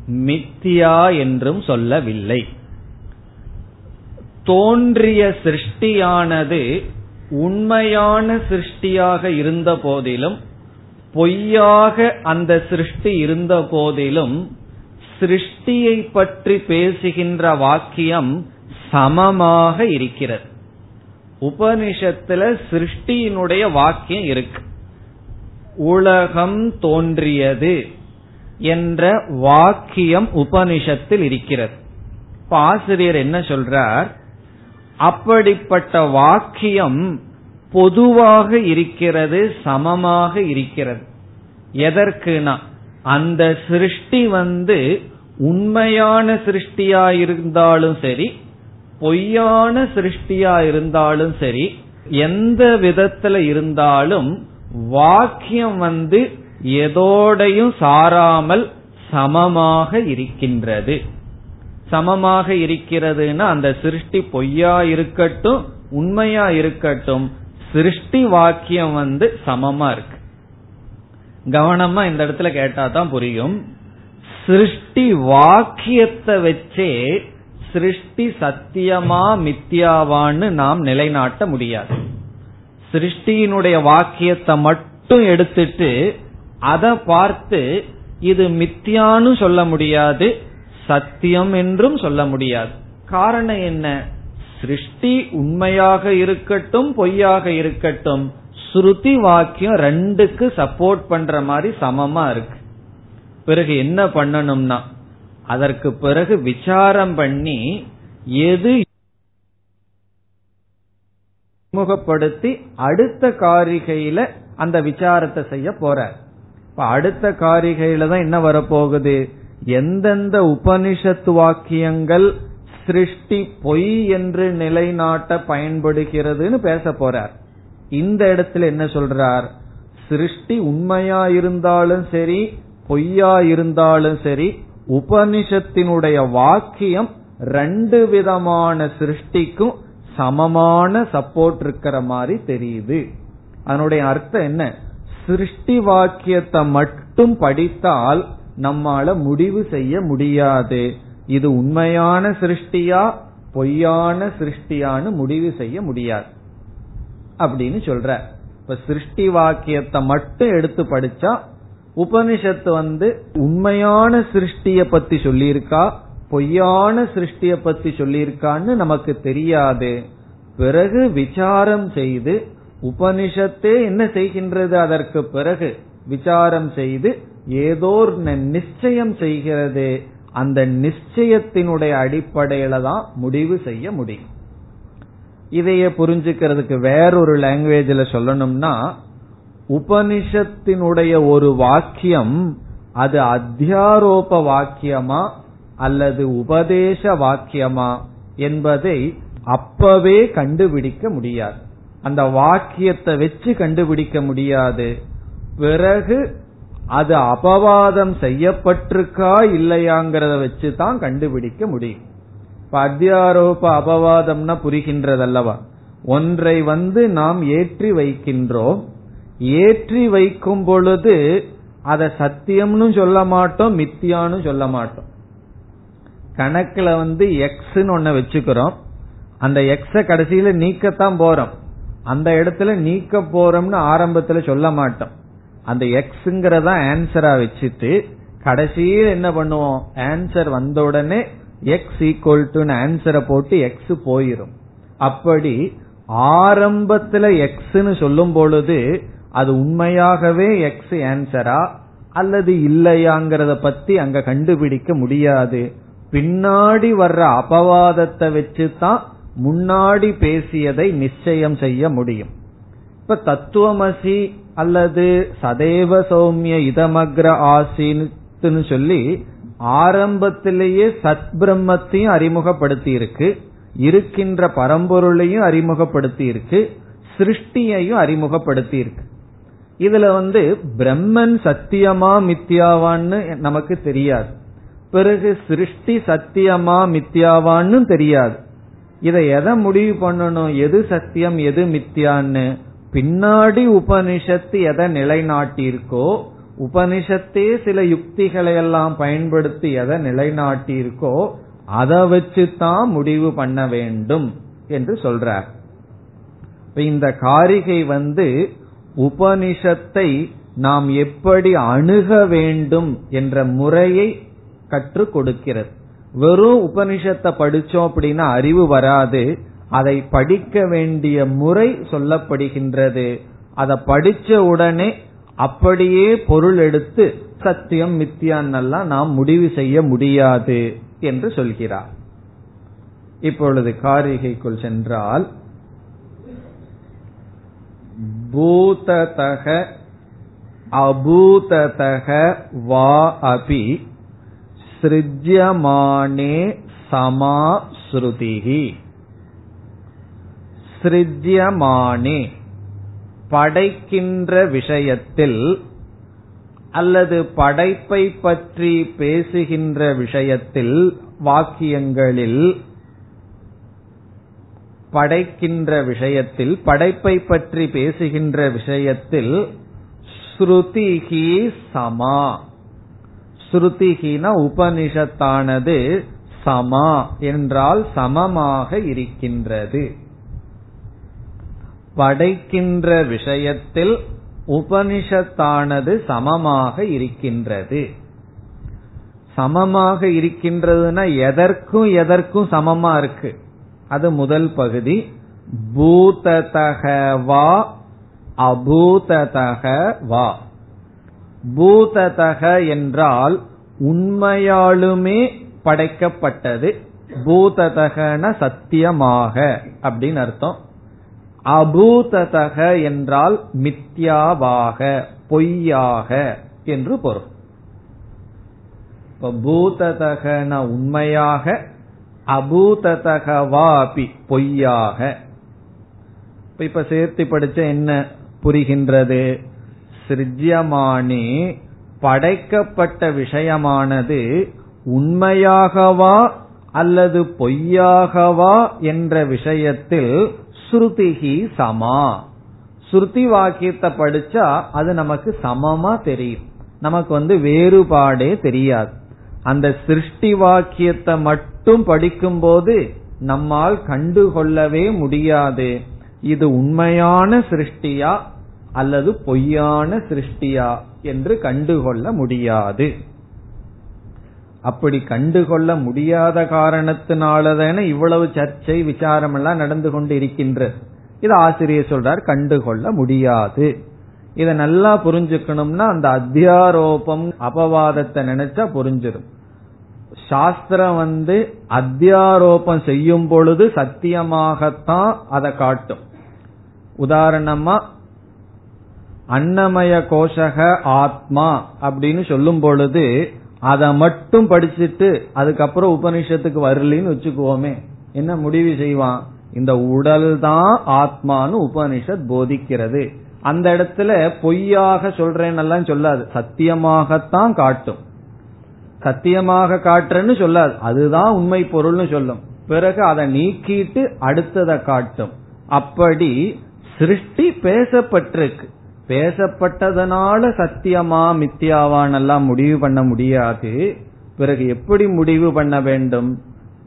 மித்தியா என்றும் சொல்லவில்லை. தோன்றிய சிருஷ்டியானது உண்மையான சிருஷ்டியாக இருந்த போதிலும் பொய்யாக அந்த சிருஷ்டி இருந்த போதிலும் சிருஷ்டியை பற்றி பேசுகின்ற வாக்கியம் சமமாக இருக்கிறது. உபனிஷத்துல சிருஷ்டியினுடைய வாக்கியம் இருக்கு. உலகம் தோன்றியது. என்ற வாக்கியம் உபனிஷத்தில் இருக்கிறது. இப்ப ஆசிரியர் என்ன சொல்றார்? அப்படிப்பட்ட வாக்கியம் பொதுவாக இருக்கிறது சமமாக இருக்கிறது. எதற்குனா அந்த சிருஷ்டி வந்து உண்மையான சிருஷ்டியா இருந்தாலும் சரி பொய்யான சிருஷ்டியா இருந்தாலும் சரி எந்த விதத்துல இருந்தாலும் வாக்கியம் வந்து எதோடையும் சாராமல் சமமாக இருக்கின்றது. சமமாக இருக்கிறதுன்னா அந்த சிருஷ்டி பொய்யா இருக்கட்டும் உண்மையா இருக்கட்டும் சிருஷ்டி வாக்கியம் வந்து சமமா இருக்கு. கவனமா இந்த இடத்துல கேட்டா தான் புரியும். சிருஷ்டி வாக்கியத்தை வச்சே சிருஷ்டி சத்தியமா மித்தியாவான்னு நாம் நிலைநாட்ட முடியாது. சிருஷ்டியினுடைய வாக்கியத்தை மட்டும் எடுத்துட்டு அதை பார்த்து இது மித்தியான்னு சொல்ல முடியாது சத்தியம் என்றும் சொல்ல முடியாது. காரணம் என்ன? சிருஷ்டி உண்மையாக இருக்கட்டும் பொய்யாக இருக்கட்டும் ஸ்ருதி வாக்கியம் ரெண்டுக்கு சப்போர்ட் பண்ற மாதிரி சமமா இருக்கு. பிறகு என்ன பண்ணணும்னா அதற்கு பிறகு விசாரம் பண்ணி எது முகப்படுத்தி அடுத்த காரிகையில அந்த விசாரத்தை செய்ய போற இப்ப அடுத்த காரிகையில தான் என்ன வரப்போகுது? எந்தெந்த உபனிஷத்து வாக்கியங்கள் சிருஷ்டி பொய் என்று நிலைநாட்ட பயன்படுகிறதுன்னு பேச போறார். இந்த இடத்துல என்ன சொல்றார்? சிருஷ்டி உண்மையா இருந்தாலும் சரி பொய்யா இருந்தாலும் சரி உபனிஷத்தினுடைய வாக்கியம் ரெண்டு விதமான சிருஷ்டிக்கும் சமமான சப்போர்ட் இருக்கிற மாதிரி தெரியுது. அதனுடைய அர்த்தம் என்ன? சிருஷ்டி வாக்கியத்தை மட்டும் படித்தால் நம்மால முடிவு செய்ய முடியாது. இது உண்மையான சிருஷ்டியா பொய்யான சிருஷ்டியான்னு முடிவு செய்ய முடியாது. அப்படின்னு சொல்ற. இப்ப சிருஷ்டி வாக்கியத்தை மட்டும் எடுத்து படிச்சா உபனிஷத்து வந்து உண்மையான சிருஷ்டிய பத்தி சொல்லியிருக்கா பொய்யான சிருஷ்டிய பத்தி சொல்லியிருக்கான்னு நமக்கு தெரியாது. பிறகு விசாரம் செய்து உபனிஷத்தே என்ன செய்கின்றது? அதற்கு பிறகு விசாரம் செய்து ஏதோ நிச்சயம் செய்கிறது அந்த நிச்சயத்தினுடைய அடிப்படையில தான் முடிவு செய்ய முடியும். இதையே புரிஞ்சுக்கிறதுக்கு வேறொரு லாங்குவேஜில் சொல்லணும்னா உபனிஷத்தினுடைய ஒரு வாக்கியம் அது அத்தியாரோப வாக்கியமா அல்லது உபதேச வாக்கியமா என்பதை அப்பவே கண்டுபிடிக்க முடியாது. அந்த வாக்கியத்தை வச்சு கண்டுபிடிக்க முடியாது. பிறகு அது அபவாதம் செய்யப்பட்டிருக்கா இல்லையாங்கிறத வச்சு தான் கண்டுபிடிக்க முடியும். இப்ப அத்தியாரோப அபவாதம்னா புரிகின்றதல்லவா? ஒன்றை வந்து நாம் ஏற்றி வைக்கின்றோம். ஏற்றி வைக்கும் பொழுது அதை சத்தியம்னு சொல்ல மாட்டோம் மித்தியான்னு சொல்ல மாட்டோம். கணக்குல வந்து எக்ஸ்ன்னு ஒன்ன வச்சுக்கிறோம். அந்த எக்ஸ கடைசியில நீக்கத்தான் போறோம். அந்த இடத்துல நீக்க போறோம்னு ஆரம்பத்துல சொல்ல மாட்டோம். அந்த எக்ஸ்ங்கிறத ஆன்சரா வச்சுட்டு கடைசியில் என்ன பண்ணுவோம்? ஆன்சர் வந்த உடனே எக்ஸ் ஈக்குவல் டு ஆன்சரை போட்டு எக்ஸ் போயிரும். அப்படி ஆரம்பத்துல எக்ஸ்னு சொல்லும் பொழுது அது உண்மையாகவே எக்ஸ் ஆன்சரா அல்லது இல்லையாங்கிறத பத்தி அங்க கண்டுபிடிக்க முடியாது. பின்னாடி வர்ற அபவாதத்தை வச்சு தான் முன்னாடி பேசியதை நிச்சயம் செய்ய முடியும். இப்ப தத்துவமசி அல்லது சதேவ சௌமிய இதமக்ர ஆசின்னு சொல்லி ஆரம்பத்திலேயே சத் பிரம்மத்தையும் அறிமுகப்படுத்தி இருக்கு இருக்கின்ற பரம்பொருளையும் அறிமுகப்படுத்தி இருக்கு சிருஷ்டியையும் அறிமுகப்படுத்தி இருக்கு இதுல வந்து பிரம்மன் சத்தியமா மித்யாவான்னு நமக்கு தெரியாது. பிறகு சிருஷ்டி சத்தியமா மித்தியாவான்னு தெரியாது. இதை எதை முடிவு பண்ணணும்? எது சத்தியம் எது மித்தியான்னு பின்னாடி உபனிஷத்து எதை நிலைநாட்டியிருக்கோ உபனிஷத்தே சில யுக்திகளை எல்லாம் பயன்படுத்தி எதை நிலைநாட்டியிருக்கோ அதை வச்சு தான் முடிவு பண்ண வேண்டும் என்று சொல்றார். இந்த காரிகை வந்து உபனிஷத்தை நாம் எப்படி அணுக வேண்டும் என்ற முறையை கற்றுக் கொடுக்கிறது. வெறும் உபனிஷத்தை படிச்சோம் அப்படின்னா அறிவு வராது. அதை படிக்க வேண்டிய முறை சொல்லப்படுகின்றது. அதை படிச்ச உடனே அப்படியே பொருள் எடுத்து சத்தியம் மித்தியான்னெல்லாம் நாம் முடிவு செய்ய முடியாது என்று சொல்கிறார். இப்பொழுது காரிகைக்குள் சென்றால் பூததக அபூததக வா அபி. சிருஜ்யமானே சமா ஸ்ருதிகி சிருஜ்யமானே படைக்கின்ற விஷயத்தில் அல்லது படைப்பை பற்றி பேசுகின்ற விஷயத்தில் வாக்கியங்களில் படைக்கின்ற விஷயத்தில் படைப்பை பற்றி பேசுகின்ற விஷயத்தில் ஸ்ருதிகி சமா. ஸ்ருதிகின உபனிஷத்தானது சமா என்றால் சமமாக இருக்கின்றது. படைக்கின்ற விஷயத்தில் உபனிஷத்தானது சமமாக இருக்கின்றது. சமமாக இருக்கின்றதுன்னா எதற்கும் எதற்கும் சமமா இருக்கு. அது முதல் பகுதி. பூததக வா அபூததக வா. பூததக என்றால் உண்மையாலுமே படைக்கப்பட்டது. பூததகன சத்தியமாக அப்படின்னு அர்த்தம். அபூததக என்றால் மித்யாவாக பொய்யாக என்று பொருள். பூததகன உண்மையாக அபூததகவாபி பொய்யாக. இப்ப சேர்த்து படிச்ச என்ன புரிகின்றது? சிருஜ்யமானே படைக்கப்பட்ட விஷயமானது உண்மையாகவா அல்லது பொய்யாகவா என்ற விஷயத்தில் ஸ்ருதிகி சமா. ஸ்ருதி வாக்கியத்தை படிச்சா அது நமக்கு சமமா தெரியும். நமக்கு வந்து வேறுபாடே தெரியாது. அந்த சிருஷ்டி வாக்கியத்தை மட்டும் படிக்கும்போது நம்மால் கண்டுகொள்ளவே முடியாது. இது உண்மையான சிருஷ்டியா அல்லது பொய்யான சிருஷ்டியா என்று கண்டுகொள்ள முடியாது. அப்படி கண்டுகொள்ள முடியாத காரணத்தினாலதான இவ்வளவு சர்ச்சை விசாரம் எல்லாம் நடந்து கொண்டு இருக்கின்ற இது ஆசிரியர் சொல்றார் கண்டுகொள்ள முடியாது. இத நல்லா புரிஞ்சுக்கணும்னா அந்த அத்தியாரோபம் அபவாதத்தை நினைச்சா புரிஞ்சிடும் சாஸ்திரம் வந்து அத்தியாரோபம் செய்யும் பொழுது சத்தியமாகத்தான் அதை காட்டும். உதாரணமா அன்னமய கோஷக ஆத்மா அப்படின்னு சொல்லும் பொழுது அதை மட்டும் படிச்சுட்டு அதுக்கப்புறம் உபனிஷத்துக்கு வரலன்னு வச்சுக்குவோமே. என்ன முடிவு செய்வான்? இந்த உடல் தான் ஆத்மான்னு உபனிஷத் போதிக்கிறது. அந்த இடத்துல பொய்யாக சொல்றேன்னெல்லாம் சொல்லாது. சத்தியமாகத்தான் காட்டும். சத்தியமாக காட்டுறேன்னு சொல்லாது. அதுதான் உண்மை பொருள்னு சொல்லும். பிறகு அதை நீக்கிட்டு அடுத்ததை காட்டும். அப்படி சிருஷ்டி பேசப்பட்டிருக்கு. பேசப்பட்டதனால சத்தியமா மித்தியாவானெல்லாம் முடிவு பண்ண முடியாது. பிறகு எப்படி முடிவு பண்ண வேண்டும்?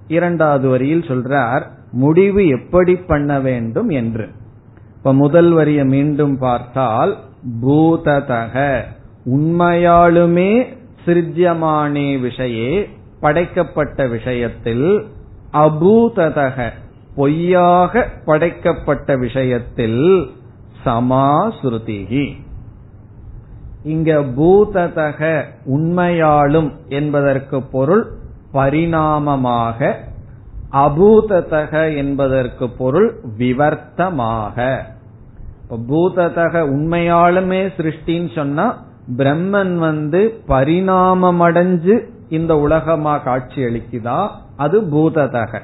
இரண்டாவது வரியில் சொல்றார் முடிவு எப்படி பண்ண வேண்டும் என்று. இப்ப முதல் வரியை மீண்டும் பார்த்தால் பூததக. உண்மையாலுமே சிருஜ்யமானே விஷயே படைக்கப்பட்ட விஷயத்தில் அபூததக பொய்யாக படைக்கப்பட்ட விஷயத்தில் சமாசுருதிகி இங்க பூததக உண்மையாலும் என்பதற்கு பொருள் பரிணாமமாக அபூததக என்பதற்கு பொருள் விவர்த்தமாக. பூததக உண்மையாலுமே சிருஷ்டின்னு சொன்னா பிரம்மன் வந்து பரிணாமமடைஞ்சு இந்த உலகமா காட்சி அளிக்குதா? அது பூததக.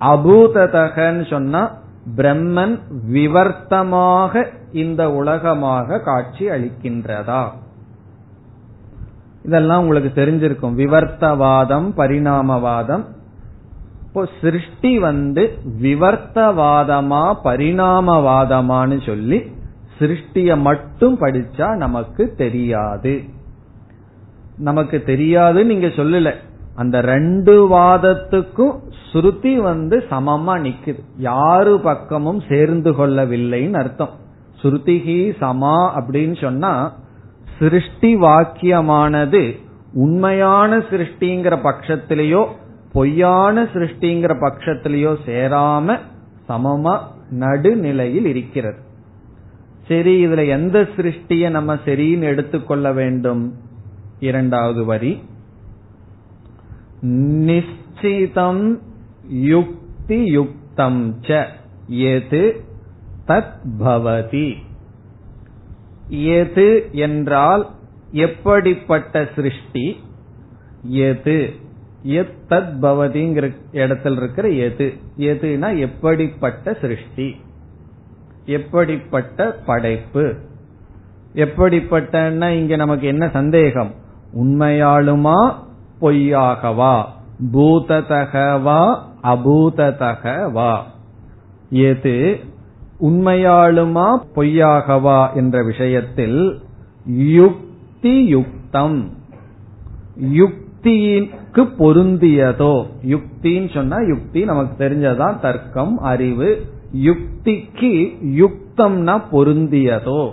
அபூததகன்னு சொன்னா பிரம்மன் விவர்த்தமாக இந்த உலகமாக காட்சி அளிக்கின்றதா? இதெல்லாம் உங்களுக்கு தெரிஞ்சிருக்கும். விவர்த்தவாதம் பரிணாமவாதம். இப்போ சிருஷ்டி வந்து விவர்த்தவாதமா பரிணாமவாதமான்னு சொல்லி சிருஷ்டிய மட்டும் படிச்சா நமக்கு தெரியாது. நமக்கு தெரியாது நீங்க சொல்லல. அந்த ரெண்டு வாதத்துக்கும் ஸ்ருதி வந்து சமமா நிக்குது. யாரு பக்கமும் சேர்ந்து கொள்ளவில்லைன்னு அர்த்தம். ஸ்ருதிகி சமா அப்படின்னு சொன்னா சிருஷ்டி வாக்கியமானது உண்மையான சிருஷ்டிங்கிற பட்சத்திலேயோ பொய்யான சிருஷ்டிங்கிற பட்சத்திலேயோ சேராம சமமா நடுநிலையில் இருக்கிறது. சரி இதுல எந்த சிருஷ்டிய நம்ம சரின்னு எடுத்துக்கொள்ள வேண்டும்? இரண்டாவது வரி. நிச்சிதம் யுக்தி யுக்தம் ச எது தத் பவதி. எது என்றால் எப்படிப்பட்ட சிருஷ்டி? எது. எத்தத் பவதிங்கிற இடத்தில் இருக்கிற எது. எதுனா எப்படிப்பட்ட சிருஷ்டி? எப்படிப்பட்ட படைப்பு? எப்படிப்பட்டன்னா இங்க நமக்கு என்ன சந்தேகம்? உண்மையாலுமா பொய்யாகவா? பூததகவா அபூததகவா எது உண்மையாலுமா பொய்யாகவா என்ற விஷயத்தில் யுக்தி யுக்தம் யுக்திக்கு பொருந்தியதோ. யுக்தின்னு சொன்னா யுக்தி நமக்கு தெரிஞ்சதான் தர்க்கம் அறிவு. யுக்திக்கு யுக்தம்னா பொருந்தியதோ.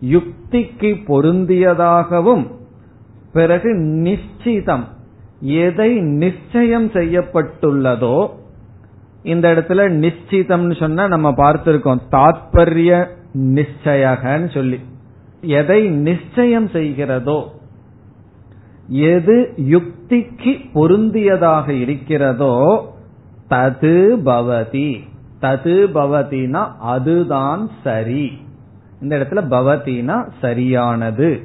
யுக்திக்கு பொருந்தியதாகவும் பிறகு நிச்சிதம். எதை நிச்சயம் செய்யப்பட்டுள்ளதோ இந்த இடத்துல நிச்சிதம்னு சொன்னா நம்ம பார்த்திருக்கோம். தாத்பரிய நிச்சயகன்னு சொல்லி. எதை நிச்சயம் செய்கிறதோ எது யுக்திக்கு பொருந்தியதாக இருக்கிறதோ தது பவதி. தது பவதினா அதுதான் சரி. இந்த இடத்துல பவதினா சரியானது.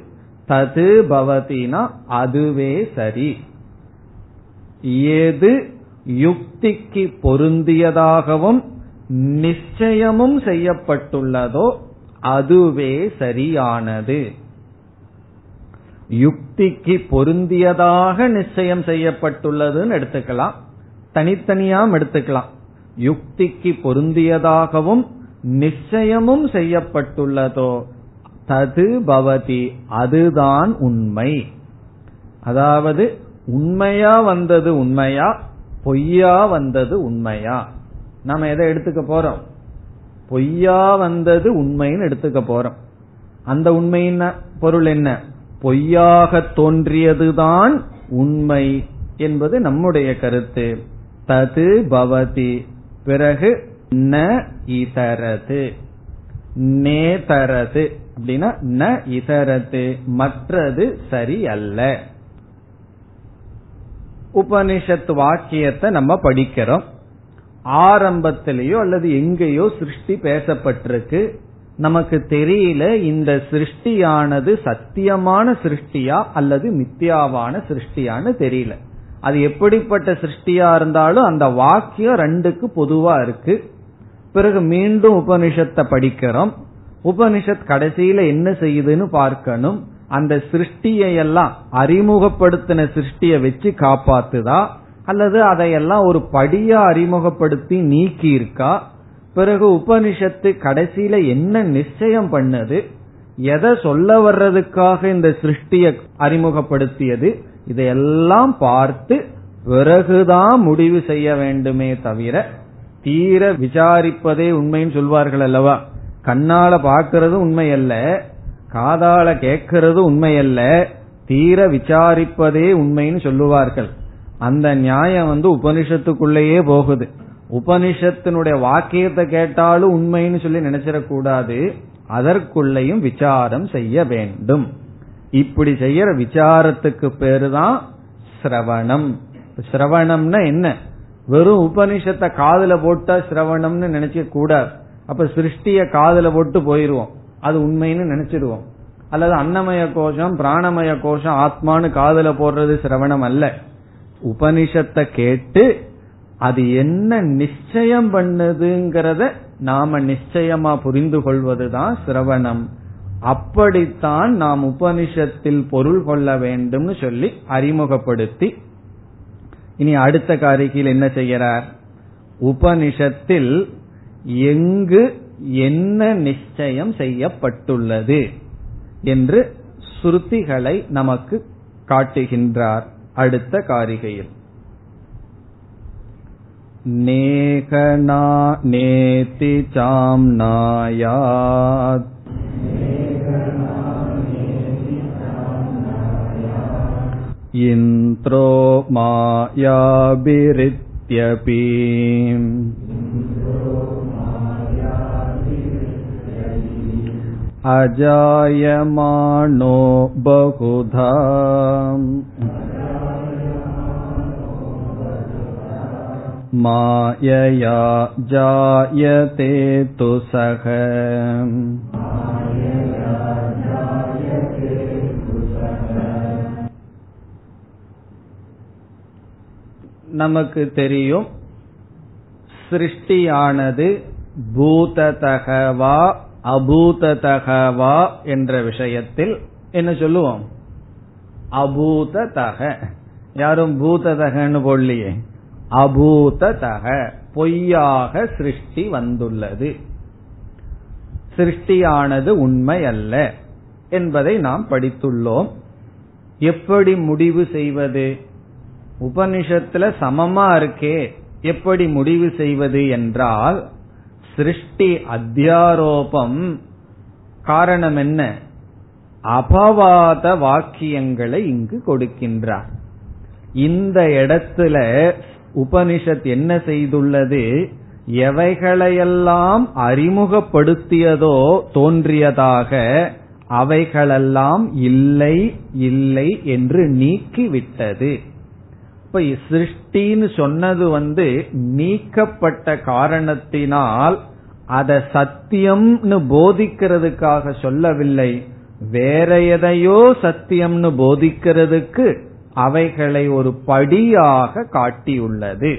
தது பவதினா அதுவே சரி. ஏது யுக்திக்கு பொருந்தியதாகவும் நிச்சயமும் செய்யப்பட்டுள்ளதோ அதுவே சரியானது. யுக்திக்கு பொருந்தியதாக நிச்சயம் செய்யப்பட்டுள்ளதுன்னு எடுத்துக்கலாம். தனித்தனியாம் எடுத்துக்கலாம். யுக்திக்கு பொருந்தியதாகவும் நிச்சயமும் செய்யப்பட்டுள்ளதோ தது பவதி அதுதான் உண்மை. அதாவது உண்மையா வந்தது உண்மையா? பொய்யா வந்தது உண்மையா? நாம எதை எடுத்துக்க போறோம்? பொய்யா வந்தது உண்மைன்னு எடுத்துக்க போறோம். அந்த உண்மையின் பொருள் என்ன? பொய்யாக தோன்றியதுதான் உண்மை என்பது நம்முடைய கருத்து. தது பவதி பிறகு ந இதரது நேதரது அப்படின்னா ந இதரது மற்றது சரி அல்ல உபனிஷத்து வாக்கியத்தை நம்ம படிக்கிறோம். ஆரம்பத்திலேயோ அல்லது எங்கேயோ சிருஷ்டி பேசப்பட்டிருக்கு. நமக்கு தெரியல இந்த சிருஷ்டியானது சத்தியமான சிருஷ்டியா அல்லது மித்தியாவான சிருஷ்டியான்னு தெரியல. அது எப்படிப்பட்ட சிருஷ்டியா இருந்தாலும் அந்த வாக்கியம் ரெண்டுக்கு பொதுவா இருக்கு. பிறகு மீண்டும் உபனிஷத்தை படிக்கிறோம். உபனிஷத் கடைசியில என்ன செய்யுதுன்னு பார்க்கணும். அந்த சிருஷ்டியை எல்லாம் அறிமுகப்படுத்தின சிருஷ்டிய வச்சு காப்பாத்துதா? அல்லது அதையெல்லாம் ஒரு படியா அறிமுகப்படுத்தி நீக்கி இருக்கா பிறகு உபனிஷத்து கடைசியில என்ன நிச்சயம் பண்ணது? எதை சொல்ல வர்றதுக்காக இந்த சிருஷ்டிய அறிமுகப்படுத்தியது? இதையெல்லாம் பார்த்து பிறகுதான் முடிவு செய்ய வேண்டுமே தவிர தீர விசாரிப்பதே உண்மைன்னு சொல்வார்கள் அல்லவா? கண்ணால பாக்கிறது உண்மை அல்ல காதால கேட்கறது உண்மையல்ல தீர விசாரிப்பதே உண்மைன்னு சொல்லுவார்கள். அந்த நியாயம் வந்து உபனிஷத்துக்குள்ளேயே போகுது. உபனிஷத்தினுடைய வாக்கியத்தை கேட்டாலும் உண்மைன்னு சொல்லி நினைச்சிடக்கூடாது. அதற்குள்ளேயும் விசாரம் செய்ய வேண்டும். இப்படி செய்யற விசாரத்துக்கு பேரு தான் சிரவணம். சிரவணம்னா என்ன? வெறும் உபனிஷத்தை காதுல போட்டா சிரவணம்னு நினைக்க கூடாது அப்ப சிருஷ்டிய காதுல போட்டு போயிருவோம். அது உண்மைன்னு நினைச்சிடுவோம். அல்லது அன்னமய கோஷம் பிராணமய கோஷம் ஆத்மானு காதல போடுறது சிரவணம் அல்ல. உபனிஷத்தை கேட்டு அது என்ன நிச்சயம் பண்ணுதுங்கிறத நாம நிச்சயமா புரிந்து கொள்வதுதான் சிரவணம். அப்படித்தான் நாம் உபனிஷத்தில் பொருள் கொள்ள வேண்டும்னு சொல்லி அறிமுகப்படுத்தி இனி அடுத்த காரிகையில் என்ன செய்கிறார்? உபனிஷத்தில் எங்கு என்ன நிச்சயம் செய்யப்பட்டுள்ளது என்று ஸ்ருதிகளை நமக்கு காட்டுகின்றார் அடுத்த காரிகையில் நேகனா நேதி சாம்னாயாத் इन्द्रो मायाभिरित्यपि अजायमानो बहुधा। मायया जायते तु सः நமக்கு தெரியும் சிருஷ்டியானது பூததகவா அபூததகவா என்ற விஷயத்தில் என்ன சொல்லுவோம்? அபூததக யாரும் பூததகன்னு போடலையே. அபூததக பொய்யாக சிருஷ்டி வந்துள்ளது. சிருஷ்டியானது உண்மை அல்ல என்பதை நாம் படித்துள்ளோம். எப்படி முடிவு செய்வது? உபனிஷத்துல சமமா இருக்கே. எப்படி முடிவு செய்வது என்றால் சிருஷ்டி அத்தியாரோபம் காரணம் என்ன அபவாத வாக்கியங்களை இங்கு கொடுக்கின்றார். இந்த இடத்துல உபனிஷத் என்ன செய்துள்ளது? எவைகளையெல்லாம் அறிமுகப்படுத்தியதோ தோன்றியதாக அவைகளெல்லாம் இல்லை இல்லை என்று நீக்கிவிட்டது. இப்ப சிருஷ்டின்னு சொன்னது வந்து நீக்கப்பட்ட காரணத்தினால் அதை சத்தியம்னு போதிக்கிறதுக்காக சொல்லவில்லை. வேற எதையோ சத்தியம்னு போதிக்கிறதுக்கு அவைகளை ஒரு படியாக காட்டியுள்ளது.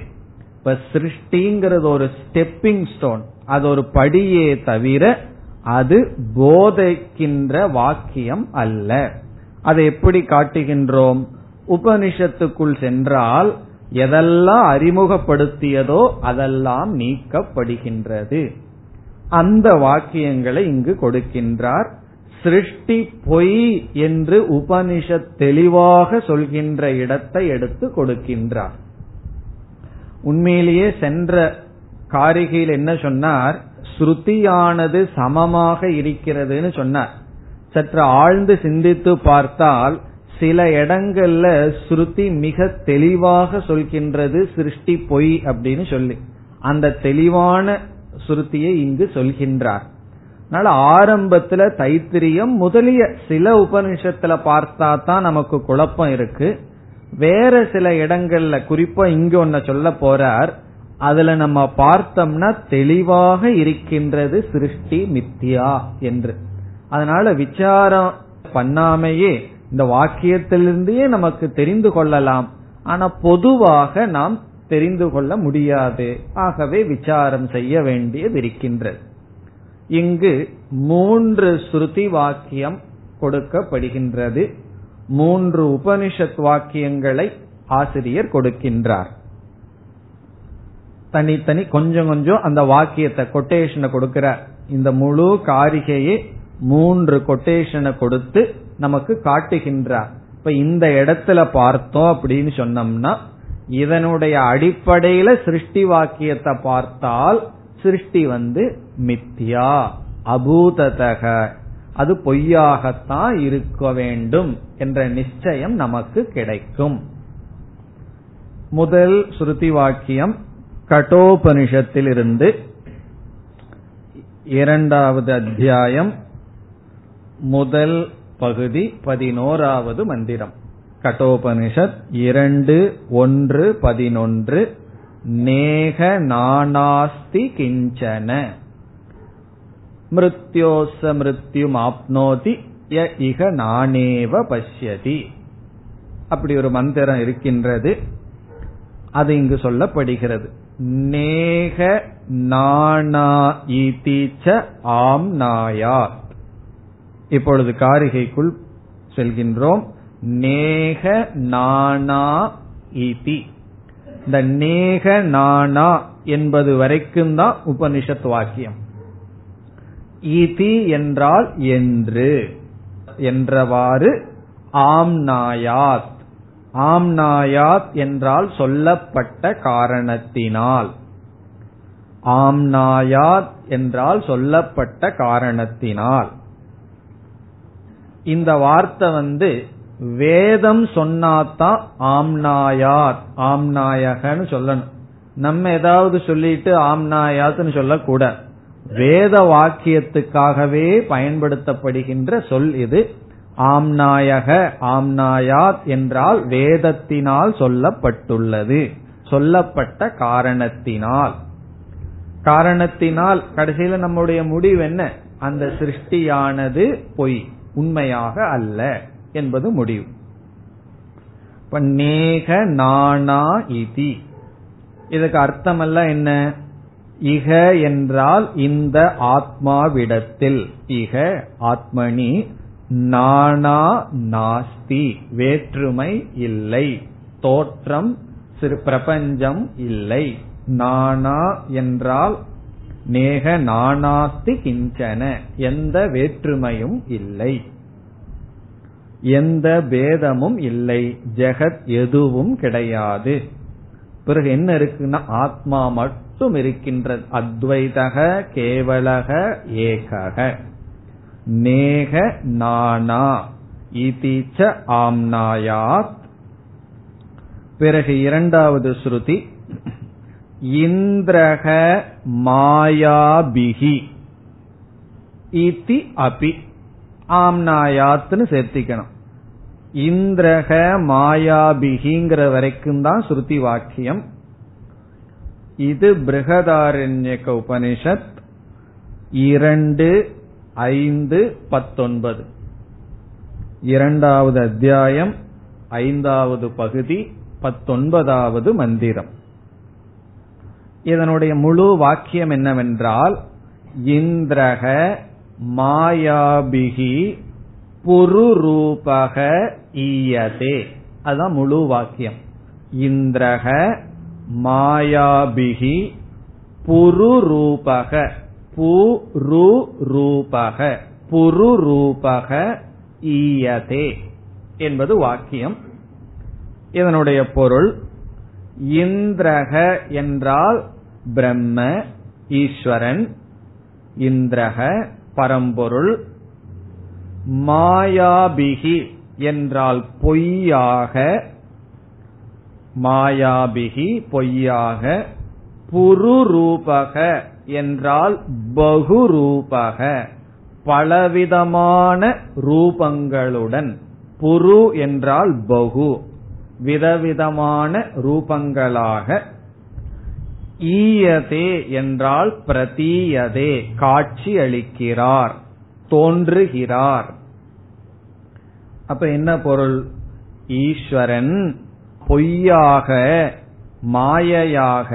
இப்ப சிருஷ்டிங்கிறது ஒரு ஸ்டெப்பிங் ஸ்டோன் அது ஒரு படியே தவிர அது போதைக்கின்ற வாக்கியம் அல்ல. அதை எப்படி காட்டுகின்றோம்? உபனிஷத்துக்குள் சென்றால் எதெல்லாம் அறிமுகப்படுத்தியதோ அதெல்லாம் நீக்கப்படுகின்றது. அந்த வாக்கியங்களை இங்கு கொடுக்கின்றார். சிருஷ்டி பொய் என்று உபனிஷத் தெளிவாக சொல்கின்ற இடத்தை எடுத்து கொடுக்கின்றார். உண்மையிலேயே சென்ற காரிகையில் என்ன சொன்னார்? ஸ்ருதியானது சமமாக இருக்கிறதுன்னு சொன்னார். சற்று ஆழ்ந்து சிந்தித்து பார்த்தால் சில இடங்கள்ல ஸ்ருதி மிக தெளிவாக சொல்கின்றது சிருஷ்டி பொய் அப்படின்னு சொல்லி. அந்த தெளிவான ஸ்ருதியை இங்கு சொல்கின்றார். அதனால ஆரம்பத்துல தைத்திரியம் முதலிய சில உபனிஷத்துல பார்த்தா தான் நமக்கு குழப்பம் இருக்கு. வேற சில இடங்கள்ல குறிப்பா இங்க ஒன்ன சொல்ல போறார் அதுல நம்ம பார்த்தோம்னா தெளிவாக இருக்கின்றது சிருஷ்டி மித்தியா என்று. அதனால விசாரம் பண்ணாமையே இந்த வாக்கியத்திலிருந்தே நமக்கு தெரிந்து கொள்ளலாம். ஆனா பொதுவாக நாம் தெரிந்து கொள்ள முடியாது. ஆகவே விசாரம் செய்ய வேண்டியது இருக்கின்றது. இங்கு மூன்று ஸ்ருதி வாக்கியம் கொடுக்கப்படுகின்றது. மூன்று உபனிஷத் வாக்கியங்களை ஆசிரியர் கொடுக்கின்றார். தனித்தனி கொஞ்சம் கொஞ்சம் அந்த வாக்கியத்தை கொட்டேஷனை கொடுக்கிறார். இந்த முழு காரிகையை மூன்று கொட்டேஷனை கொடுத்து நமக்கு காட்டுகின்றார். இப்ப இந்த இடத்துல பார்த்தோம் அப்படின்னு சொன்னோம்னா இதனுடைய அடிப்படையில சிருஷ்டி வாக்கியத்தை பார்த்தால் சிருஷ்டி வந்து மித்யா அபூததக. அது பொய்யாகத்தான் இருக்க வேண்டும் என்ற நிச்சயம் நமக்கு கிடைக்கும். முதல் ஸ்ருதி வாக்கியம் கட்டோபனிஷத்திலிருந்து இரண்டாவது அத்தியாயம் முதல் பகுதி பதினோராவது மந்திரம். கட்டோபனிஷத் இரண்டு ஒன்று பதினொன்று நேக நானாஸ்தி கிஞ்சன. மிருத்யோச மிருத்யும் ஆப்னோதி ய இக நானேவ பஷ்யதி. அப்படி ஒரு மந்திரம் இருக்கின்றது. அது இங்கு சொல்லப்படுகிறது. நேக நானா ஆம் நாயார் இப்பொழுது காரிகைக்குள் செல்கின்றோம். நேக நானா இதி இந்த நேக நானா என்பது வரைக்கும் தான் உபனிஷத் வாக்கியம். இதி என்றால் என்று. என்றவாறு ஆம்நாயாத் ஆம்நாயாத் என்றால் சொல்லப்பட்ட காரணத்தினால். ஆம்நாயாத் என்றால் சொல்லப்பட்ட காரணத்தினால். இந்த வார்த்தை வந்து வேதம் சொன்னாதான் ஆம்னாயார் ஆம்நாயகன்னு சொல்லணும். நம்ம ஏதாவது சொல்லிட்டு ஆம்னாயாத்னு சொல்லக்கூடாது வேத வாக்கியத்துக்காகவே பயன்படுத்தப்படுகின்ற சொல் இது. ஆம்நாயக ஆம்நாயாத் என்றால் வேதத்தினால் சொல்லப்பட்டுள்ளது. சொல்லப்பட்ட காரணத்தினால். காரணத்தினால் கடைசியில நம்முடைய முடிவு என்ன? அந்த சிருஷ்டியானது பொய். உண்மையாக அல்ல என்பது முடிவு. இப்ப நேக நானா இதி. இதுக்கு அர்த்தம் எல்லாம் என்ன? இக என்றால் இந்த ஆத்மாவிடத்தில் இக ஆத்மனி நானா நாஸ்தி வேற்றுமை இல்லை. தோற்றம் சிறு பிரபஞ்சம் இல்லை. நானா என்றால் நேக நானாஸ்தி கிஞ்சன. எந்த வேற்றுமையும் இல்லை. எந்த பேதமும் இல்லை. ஜெகத் எதுவும் கிடையாது. பிறகு என்ன இருக்குன்னா ஆத்மா மட்டும் இருக்கின்றது அத்வைதக கேவலக ஏகக. நேக நானா இதிச்ச ஆம்னாயாத். பிறகு இரண்டாவது ஸ்ருதி. இந்திரக மாயாபிகி இதி அபி. ஆம்னாயாத்னு சேர்த்திக்கணும். இந்திரக மாயாபிகிங்கிற வரைக்கும் தான் ஸ்ருதி வாக்கியம். இது பிருகதாரண்யக உபனிஷத் இரண்டு ஐந்து பத்தொன்பது. இரண்டாவது அத்தியாயம் ஐந்தாவது பகுதி பத்தொன்பதாவது மந்திரம். இதனுடைய முழு வாக்கியம் என்னவென்றால் இந்திரக மாயாபிகி புருரூபக ஈயதே. அதுதான் முழு வாக்கியம். இந்திரக மாயாபிகி புருரூபக புருரூபக புருரூபக ஈயதே என்பது வாக்கியம். இதனுடைய பொருள் இந்திரக என்றால் பிரம்ம ஈஸ்வரன் இந்திரக பரம்பொருள் மாயாபிகி என்றால் பொய்யாக மாயாபிகி பொய்யாக புருரூபக என்றால் பகுரூபக பலவிதமான ரூபங்களுடன் புரு என்றால் பகு விதவிதமான ரூபங்களாக ஈயதே என்றால் பிரதீயதே காட்சி அளிக்கிறார் தோன்றுகிறார். அப்ப என்ன பொருள்? ஈஸ்வரன் பொய்யாக மாயையாக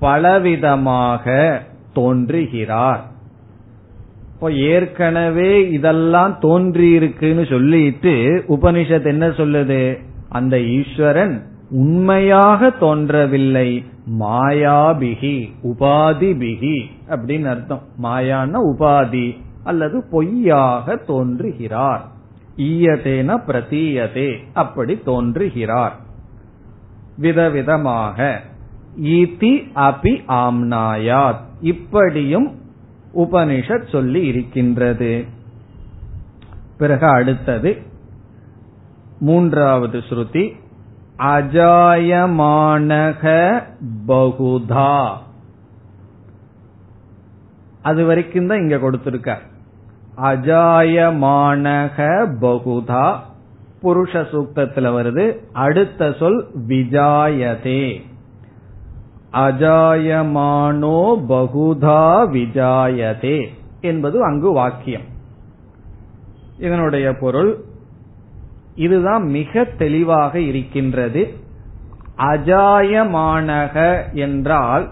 பலவிதமாக தோன்றுகிறார். இப்போ ஏற்கனவே இதெல்லாம் தோன்றியிருக்குன்னு சொல்லிட்டு உபனிஷத் என்ன சொல்லுது? அந்த ஈஸ்வரன் உண்மையாக தோன்றவில்லை. மாயாபிகி உபாதிபிகி அப்படின்னு அர்த்தம். மாயான உபாதி அல்லது பொய்யாக தோன்றுகிறார். ஈயதேன பிரதீயதே அப்படி தோன்றுகிறார். விதவிதமாக இதி அபி ஆம்னாயாத் இப்படியும் உபனிஷத் சொல்லி இருக்கின்றது. பிறகு அடுத்தது மூன்றாவது ஸ்ருதி அஜாயமானக பகுதா. அது வரைக்கும் தான் இங்க கொடுத்திருக்க அஜாயமானக பகுதா. புருஷ சூக்தத்துல வருது. அடுத்த சொல் விஜாயதே. அஜாயமானோ பகுதா விஜாயதே என்பது அங்கு வாக்கியம். இதனுடைய பொருள் இதுதான் மிக தெளிவாக இருக்கின்றது. அஜாயமானக என்றால்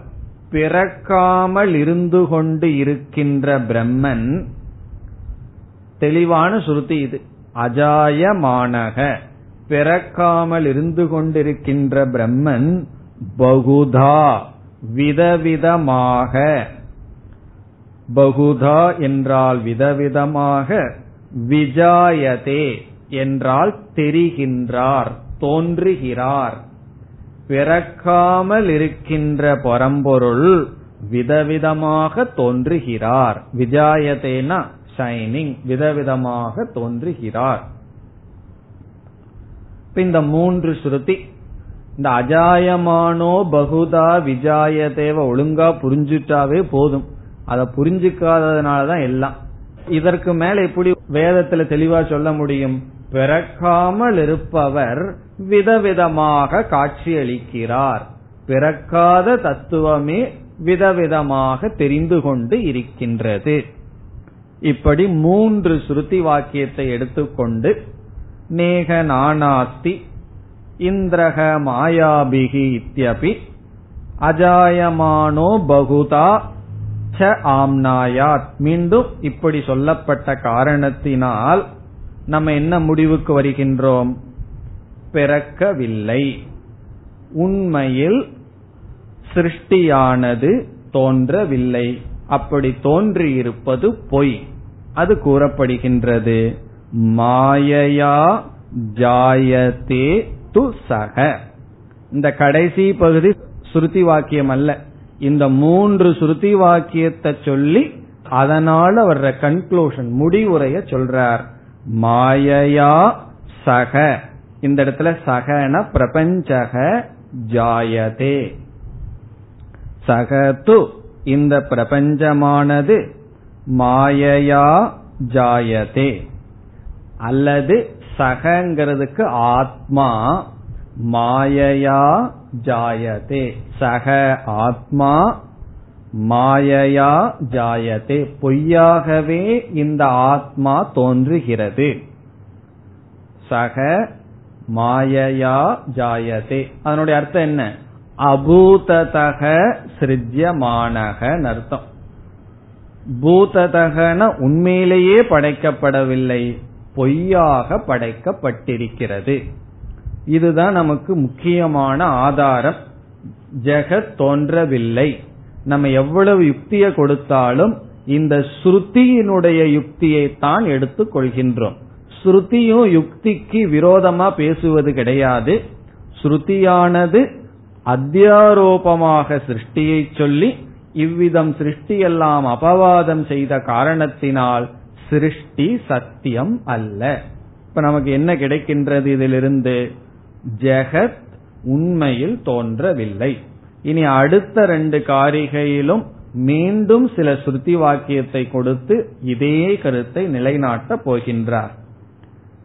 பிறக்காமல் இருந்து கொண்டு இருக்கின்ற பிரம்மன். தெளிவான சுருதி இது. அஜாயமானக பிறக்காமல் இருந்து கொண்டிருக்கின்ற பிரம்மன் பகுதா விதவிதமாக. பகுதா என்றால் விதவிதமாக விஜாயதே. என்றால் தெரிகின்றார் தோன்றுகிறார். பிறக்காமல் இருக்கின்ற பரம்பொருள் விதவிதமாக தோன்றுகிறார். விஜாயதேனா ஷைனிங் விதவிதமாக தோன்றுகிறார். இந்த மூன்று ஸ்ருதி இந்த அஜாயமானோ பகுதா விஜாயதேவ ஒழுங்கா புரிஞ்சுட்டாவே போதும். அதை புரிஞ்சுக்காததுனாலதான் எல்லாம். இதற்கு மேல எப்படி வேதத்துல தெளிவா சொல்ல முடியும்? பிறக்காமல் இருப்பவர் விதவிதமாக காட்சியளிக்கிறார். பிறக்காத தத்துவமே விதவிதமாக தெரிந்து கொண்டு இருக்கின்றது. இப்படி மூன்று ஸ்ருதி வாக்கியத்தை எடுத்துக்கொண்டு நேக நானாஸ்தி இந்திரக மாயாபிகி இத்தியபி அஜாயமானோ பகுதா ச ஆம்னாயாத். மீண்டும் இப்படி சொல்லப்பட்ட காரணத்தினால் நம்ம என்ன முடிவுக்கு வருகின்றோம்? பிறக்கவில்லை. உண்மையில் சிருஷ்டியானது தோன்றவில்லை. அப்படி தோன்றியிருப்பது பொய். அது கூறப்படுகின்றது. மாயையா ஜாயதே து சக. இந்த கடைசி பகுதி ஸ்ருதி வாக்கியம் அல்ல. இந்த மூன்று ஸ்ருதி வாக்கியத்தை சொல்லி அதனால வர்ற கன்க்ளூஷன் முடிவுரைய சொல்றார். மாயையா சக. இந்த இடத்துல சகன பிரபஞ்சக ஜாயதே. சகது இந்த பிரபஞ்சமானது மாயையா ஜாயதே. அல்லது சகங்கிறதுக்கு ஆத்மா மாயையா ஜாயதே. சக ஆத்மா மாயையா ஜாயதே. பொய்யாகவே இந்த ஆத்மா தோன்றுகிறது. சக மாயையா ஜாயதே. அதனுடைய அர்த்தம் என்ன? அபூததக சிருஜ்யமானகன் அர்த்தம். பூததகன உண்மையிலேயே படைக்கப்படவில்லை. பொய்யாக படைக்கப்பட்டிருக்கிறது. இதுதான் நமக்கு முக்கியமான ஆதாரம். ஜெகத் தோன்றவில்லை. நம்ம எவ்வளவு யுக்தியை கொடுத்தாலும் இந்த ஸ்ருதியினுடைய யுக்தியை தான் எடுத்துக் கொள்கின்றோம். ஸ்ருதியும் யுக்திக்கு விரோதமா பேசுவது கிடையாது. ஸ்ருதியானது அத்தியாரோபமாக சிருஷ்டியை சொல்லி இவ்விதம் சிருஷ்டியெல்லாம் அபவாதம் செய்த காரணத்தினால் சிருஷ்டி சத்தியம் அல்ல. இப்ப நமக்கு என்ன கிடைக்கின்றது இதிலிருந்து? ஜெகத் உண்மையில் தோன்றவில்லை. இனி அடுத்த ரெண்டு காரிகையிலும் மீண்டும் சில ஸ்ருதி வாக்கியத்தை கொடுத்து இதே கருத்தை நிலைநாட்ட போகின்றார்.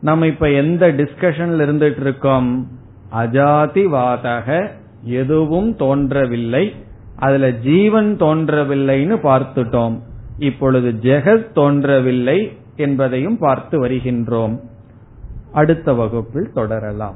நம்ம இப்ப எந்த டிஸ்கஷன்ல இருந்துட்டு இருக்கோம் அஜாதிவாதக எதுவும் தோன்றவில்லை. அதுல ஜீவன் தோன்றவில்லைன்னு பார்த்துட்டோம். இப்பொழுது ஜெகத் தோன்றவில்லை என்பதையும் பார்த்து வருகின்றோம். அடுத்த வகுப்பில் தொடரலாம்.